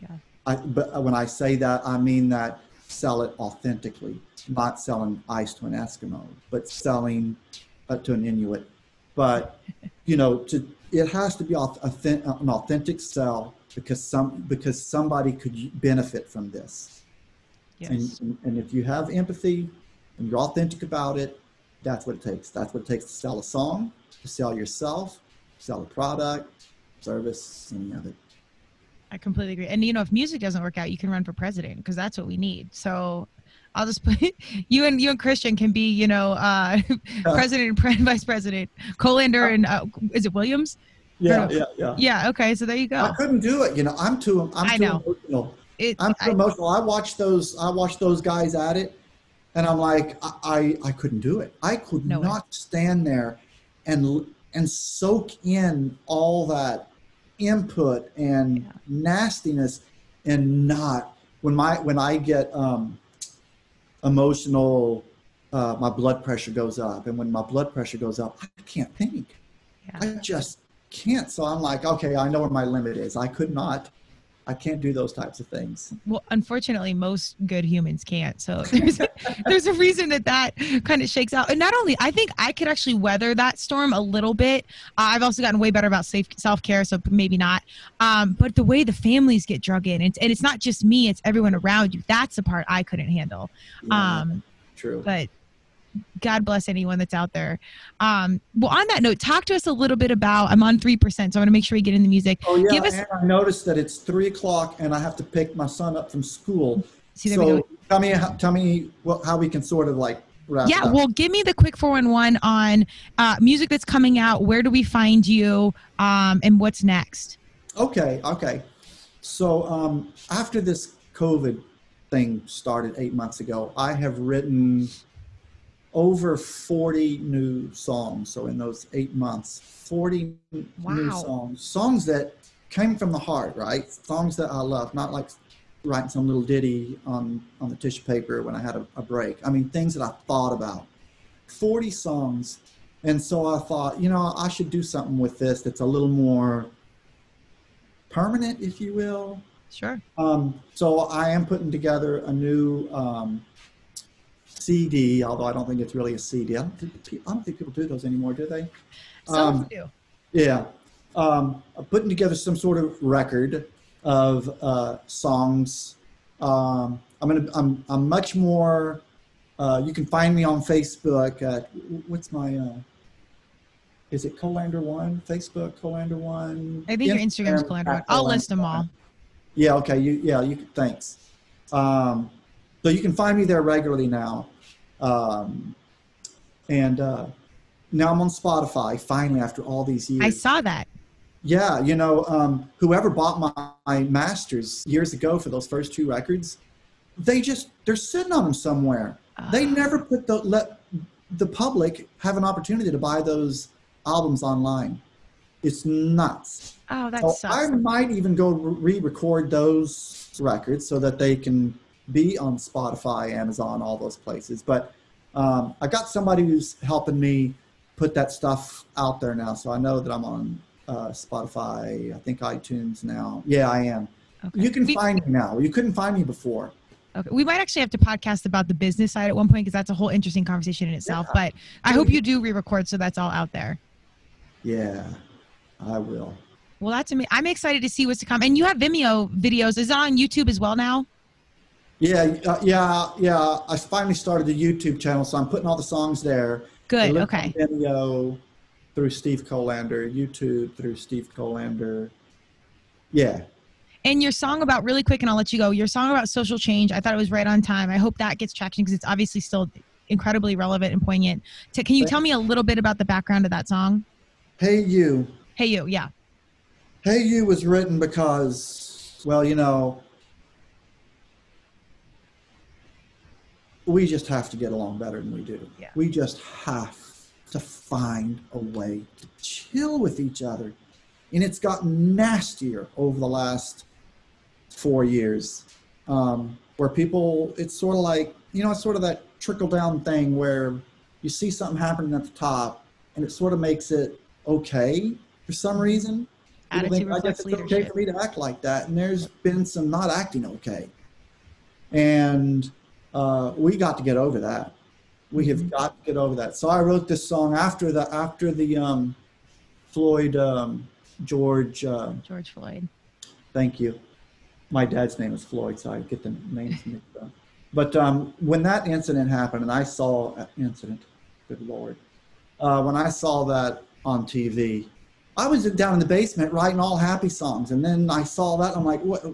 [SPEAKER 1] Yeah.
[SPEAKER 3] I, but when I say that, I mean that sell it authentically, not selling ice to an Eskimo, but selling uh, to an Inuit. But you know, to it has to be authentic, an authentic sell because some because somebody could benefit from this.
[SPEAKER 1] Yes.
[SPEAKER 3] And, and if you have empathy and you're authentic about it, that's what it takes. That's what it takes to sell a song, to sell yourself, sell a product, service, any of it.
[SPEAKER 1] I completely agree. And you know, if music doesn't work out, you can run for president because that's what we need. So I'll just put you and you and Christian can be, you know, uh, president and vice president. Kolander and uh, is it Williams?
[SPEAKER 3] Yeah, yeah, yeah.
[SPEAKER 1] Yeah. Okay, so there you go.
[SPEAKER 3] I couldn't do it. You know, I'm too. I'm I too know. emotional. It, I'm too I, emotional. I watched those. I watched those guys at it, and I'm like, I, I, I couldn't do it. I could no not way. stand there, and and soak in all that input and yeah. nastiness, and not when my when I get um emotional uh, my blood pressure goes up. And when my blood pressure goes up i can't think. Yeah. i just can't. So i'm like okay i know where my limit is. I could not I can't do those types of things.
[SPEAKER 1] Well, unfortunately, most good humans can't. So there's a, there's a reason that that kind of shakes out. And not only, I think I could actually weather that storm a little bit. Uh, I've also gotten way better about safe self care, so maybe not. Um, but the way the families get drug in, and, and it's not just me; it's everyone around you. That's the part I couldn't handle.
[SPEAKER 3] Yeah, um, true.
[SPEAKER 1] But God bless anyone that's out there. Um, well, on that note, talk to us a little bit about. I'm on three percent, so I want to make sure we get in the music.
[SPEAKER 3] Oh yeah, Give us, and I noticed that it's three o'clock, and I have to pick my son up from school. See, so tell me, tell me what, how we can sort of like.
[SPEAKER 1] yeah, well, give me the quick 411 on uh, music that's coming out. Where do we find you, um, and what's next?
[SPEAKER 3] Okay, okay. So um, after this COVID thing started eight months ago, I have written over 40 new songs. So in those eight months, 40 wow. new songs, songs that came from the heart, right? Songs that I love, not like writing some little ditty on, on the tissue paper when I had a, a break. I mean, things that I thought about. 40 songs. And so I thought, you know, I should do something with this that's a little more permanent, if you will.
[SPEAKER 1] Sure.
[SPEAKER 3] Um, so I am putting together a new um, CD, although I don't think it's really a CD. I don't think, I don't think people do those anymore, do they?
[SPEAKER 1] Some um, do.
[SPEAKER 3] Yeah. Um, putting together some sort of record of uh, songs. Um, I'm gonna. I'm. I'm much more. Uh, you can find me on Facebook at what's my. Uh, is it Kolander One? Facebook Kolander One.
[SPEAKER 1] I think your Instagram's Kolander One. I'll list them all.
[SPEAKER 3] Yeah. Okay. You. Yeah. You. Thanks. Um, so you can find me there regularly now, um, and uh, now I'm on Spotify. Finally, after all these years.
[SPEAKER 1] I saw that.
[SPEAKER 3] Yeah, you know, um, whoever bought my, my masters years ago for those first two records, they just they're sitting on them somewhere. Uh, they ah. never put the let the public have an opportunity to buy those albums online. It's nuts.
[SPEAKER 1] Oh, that's so
[SPEAKER 3] I might even go re-record those records so that they can be on Spotify, Amazon, all those places. But um, I got somebody who's helping me put that stuff out there now, so I know that I'm on uh, Spotify. I think iTunes now. Yeah, I am. Okay. You can we, find me now. You couldn't find me before.
[SPEAKER 1] Okay. We might actually have to podcast about the business side at one point because that's a whole interesting conversation in itself. Yeah. But I hope you do re-record so that's all out there.
[SPEAKER 3] Yeah, I will.
[SPEAKER 1] Well, that's amazing. I'm excited to see what's to come. And you have Vimeo videos. Is it on YouTube as well now?
[SPEAKER 3] Yeah, uh, yeah, yeah. I finally started the YouTube channel, so I'm putting all the songs there.
[SPEAKER 1] Good. Okay.
[SPEAKER 3] Vimeo through Steve Kolander, YouTube through Steve Kolander. Yeah,
[SPEAKER 1] and your song about really quick, and I'll let you go. Your song about social change, I thought it was right on time. I hope that gets traction because it's obviously still incredibly relevant and poignant. Can you tell me a little bit about the background of that song?
[SPEAKER 3] Hey You.
[SPEAKER 1] Hey You, yeah.
[SPEAKER 3] Hey You was written because, well, you know, we just have to get along better than we do.
[SPEAKER 1] Yeah.
[SPEAKER 3] We just have to find a way to chill with each other. And it's gotten nastier over the last four years, um, where people, it's sort of like, you know, it's sort of that trickle down thing where you see something happening at the top and it sort of makes it okay for some reason.
[SPEAKER 1] Attitude think, I guess it's leadership.
[SPEAKER 3] okay for me to act like that. And there's been some not acting okay. And uh, we got to get over that. We have mm-hmm. got to get over that. So I wrote this song after the after the um, Floyd um, George uh,
[SPEAKER 1] George Floyd.
[SPEAKER 3] Thank you my dad's name is Floyd, so I get the names mixed up. But um, when that incident happened, and I saw an incident, good lord, uh, when I saw that on TV, I was down in the basement writing all happy songs, and then I saw that. I'm like, what?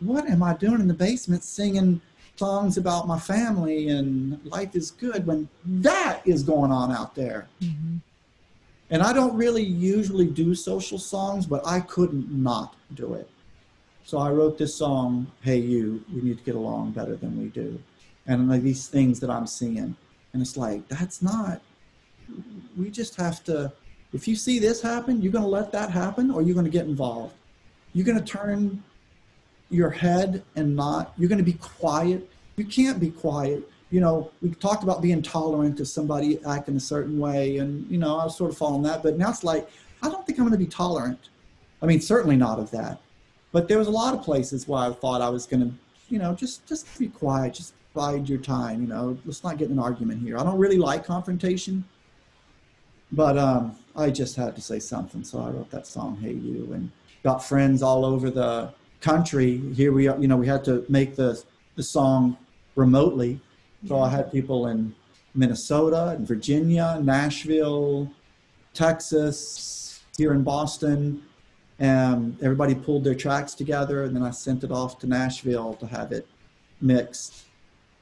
[SPEAKER 3] What am I doing in the basement singing songs about my family and life is good when that is going on out there? Mm-hmm. And I don't really usually do social songs, but I couldn't not do it. So I wrote this song, Hey You, we need to get along better than we do. And like these things that I'm seeing. And it's like, that's not, we just have to, if you see this happen, you're going to let that happen or you're going to get involved. You're going to turn your head and not, you're going to be quiet. You can't be quiet. You know, we talked about being tolerant of somebody acting a certain way. And, you know, I was sort of following that. But now it's like, I don't think I'm going to be tolerant. I mean, certainly not of that. But there was a lot of places where I thought I was going to, you know, just just be quiet, just bide your time. You know, let's not get in an argument here. I don't really like confrontation, but um, I just had to say something, so I wrote that song, "Hey You," and got friends all over the country. Here we are, you know, we had to make the the song remotely, so I had people in Minnesota and Virginia, Nashville, Texas, here in Boston and everybody pulled their tracks together, and then I sent it off to Nashville to have it mixed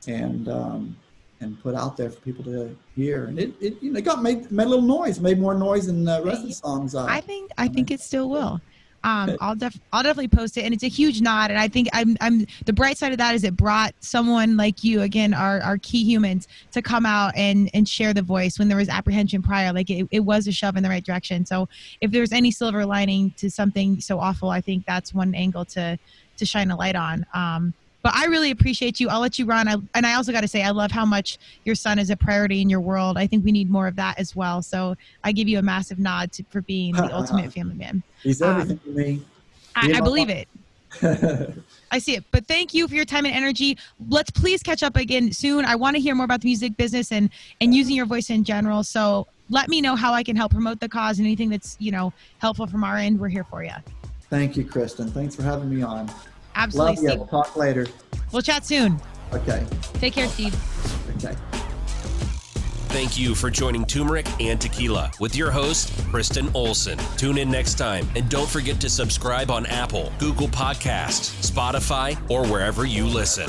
[SPEAKER 3] and um, and put out there for people to hear. And it, it you know it got made made a little noise, made more noise than the rest of the songs. Uh,
[SPEAKER 1] I think I think it still will um, I'll def I'll definitely post it, and it's a huge nod. And I think I'm I'm the bright side of that is it brought someone like you again, our our key humans, to come out and and share the voice when there was apprehension prior. Like it, it was a shove in the right direction. So if there's any silver lining to something so awful, I think that's one angle to to shine a light on. Um, but I really appreciate you. I'll let you run. I, and I also got to say, I love how much your son is a priority in your world. I think we need more of that as well. So I give you a massive nod to, for being the ultimate family man.
[SPEAKER 3] He's everything um, to me.
[SPEAKER 1] I, I believe it. I see it. But thank you for your time and energy. Let's please catch up again soon. I want to hear more about the music business and and using your voice in general. So let me know how I can help promote the cause and anything that's you know helpful from our end. We're here for you.
[SPEAKER 3] Thank you, Kristen. Thanks for having me on.
[SPEAKER 1] Absolutely.
[SPEAKER 3] Love you. We'll talk later.
[SPEAKER 1] We'll chat soon.
[SPEAKER 3] Okay.
[SPEAKER 1] Take care, Steve.
[SPEAKER 3] Okay.
[SPEAKER 2] Thank you for joining Turmeric and Tequila with your host, Kristen Olson. Tune in next time and don't forget to subscribe on Apple, Google Podcasts, Spotify, or wherever you listen.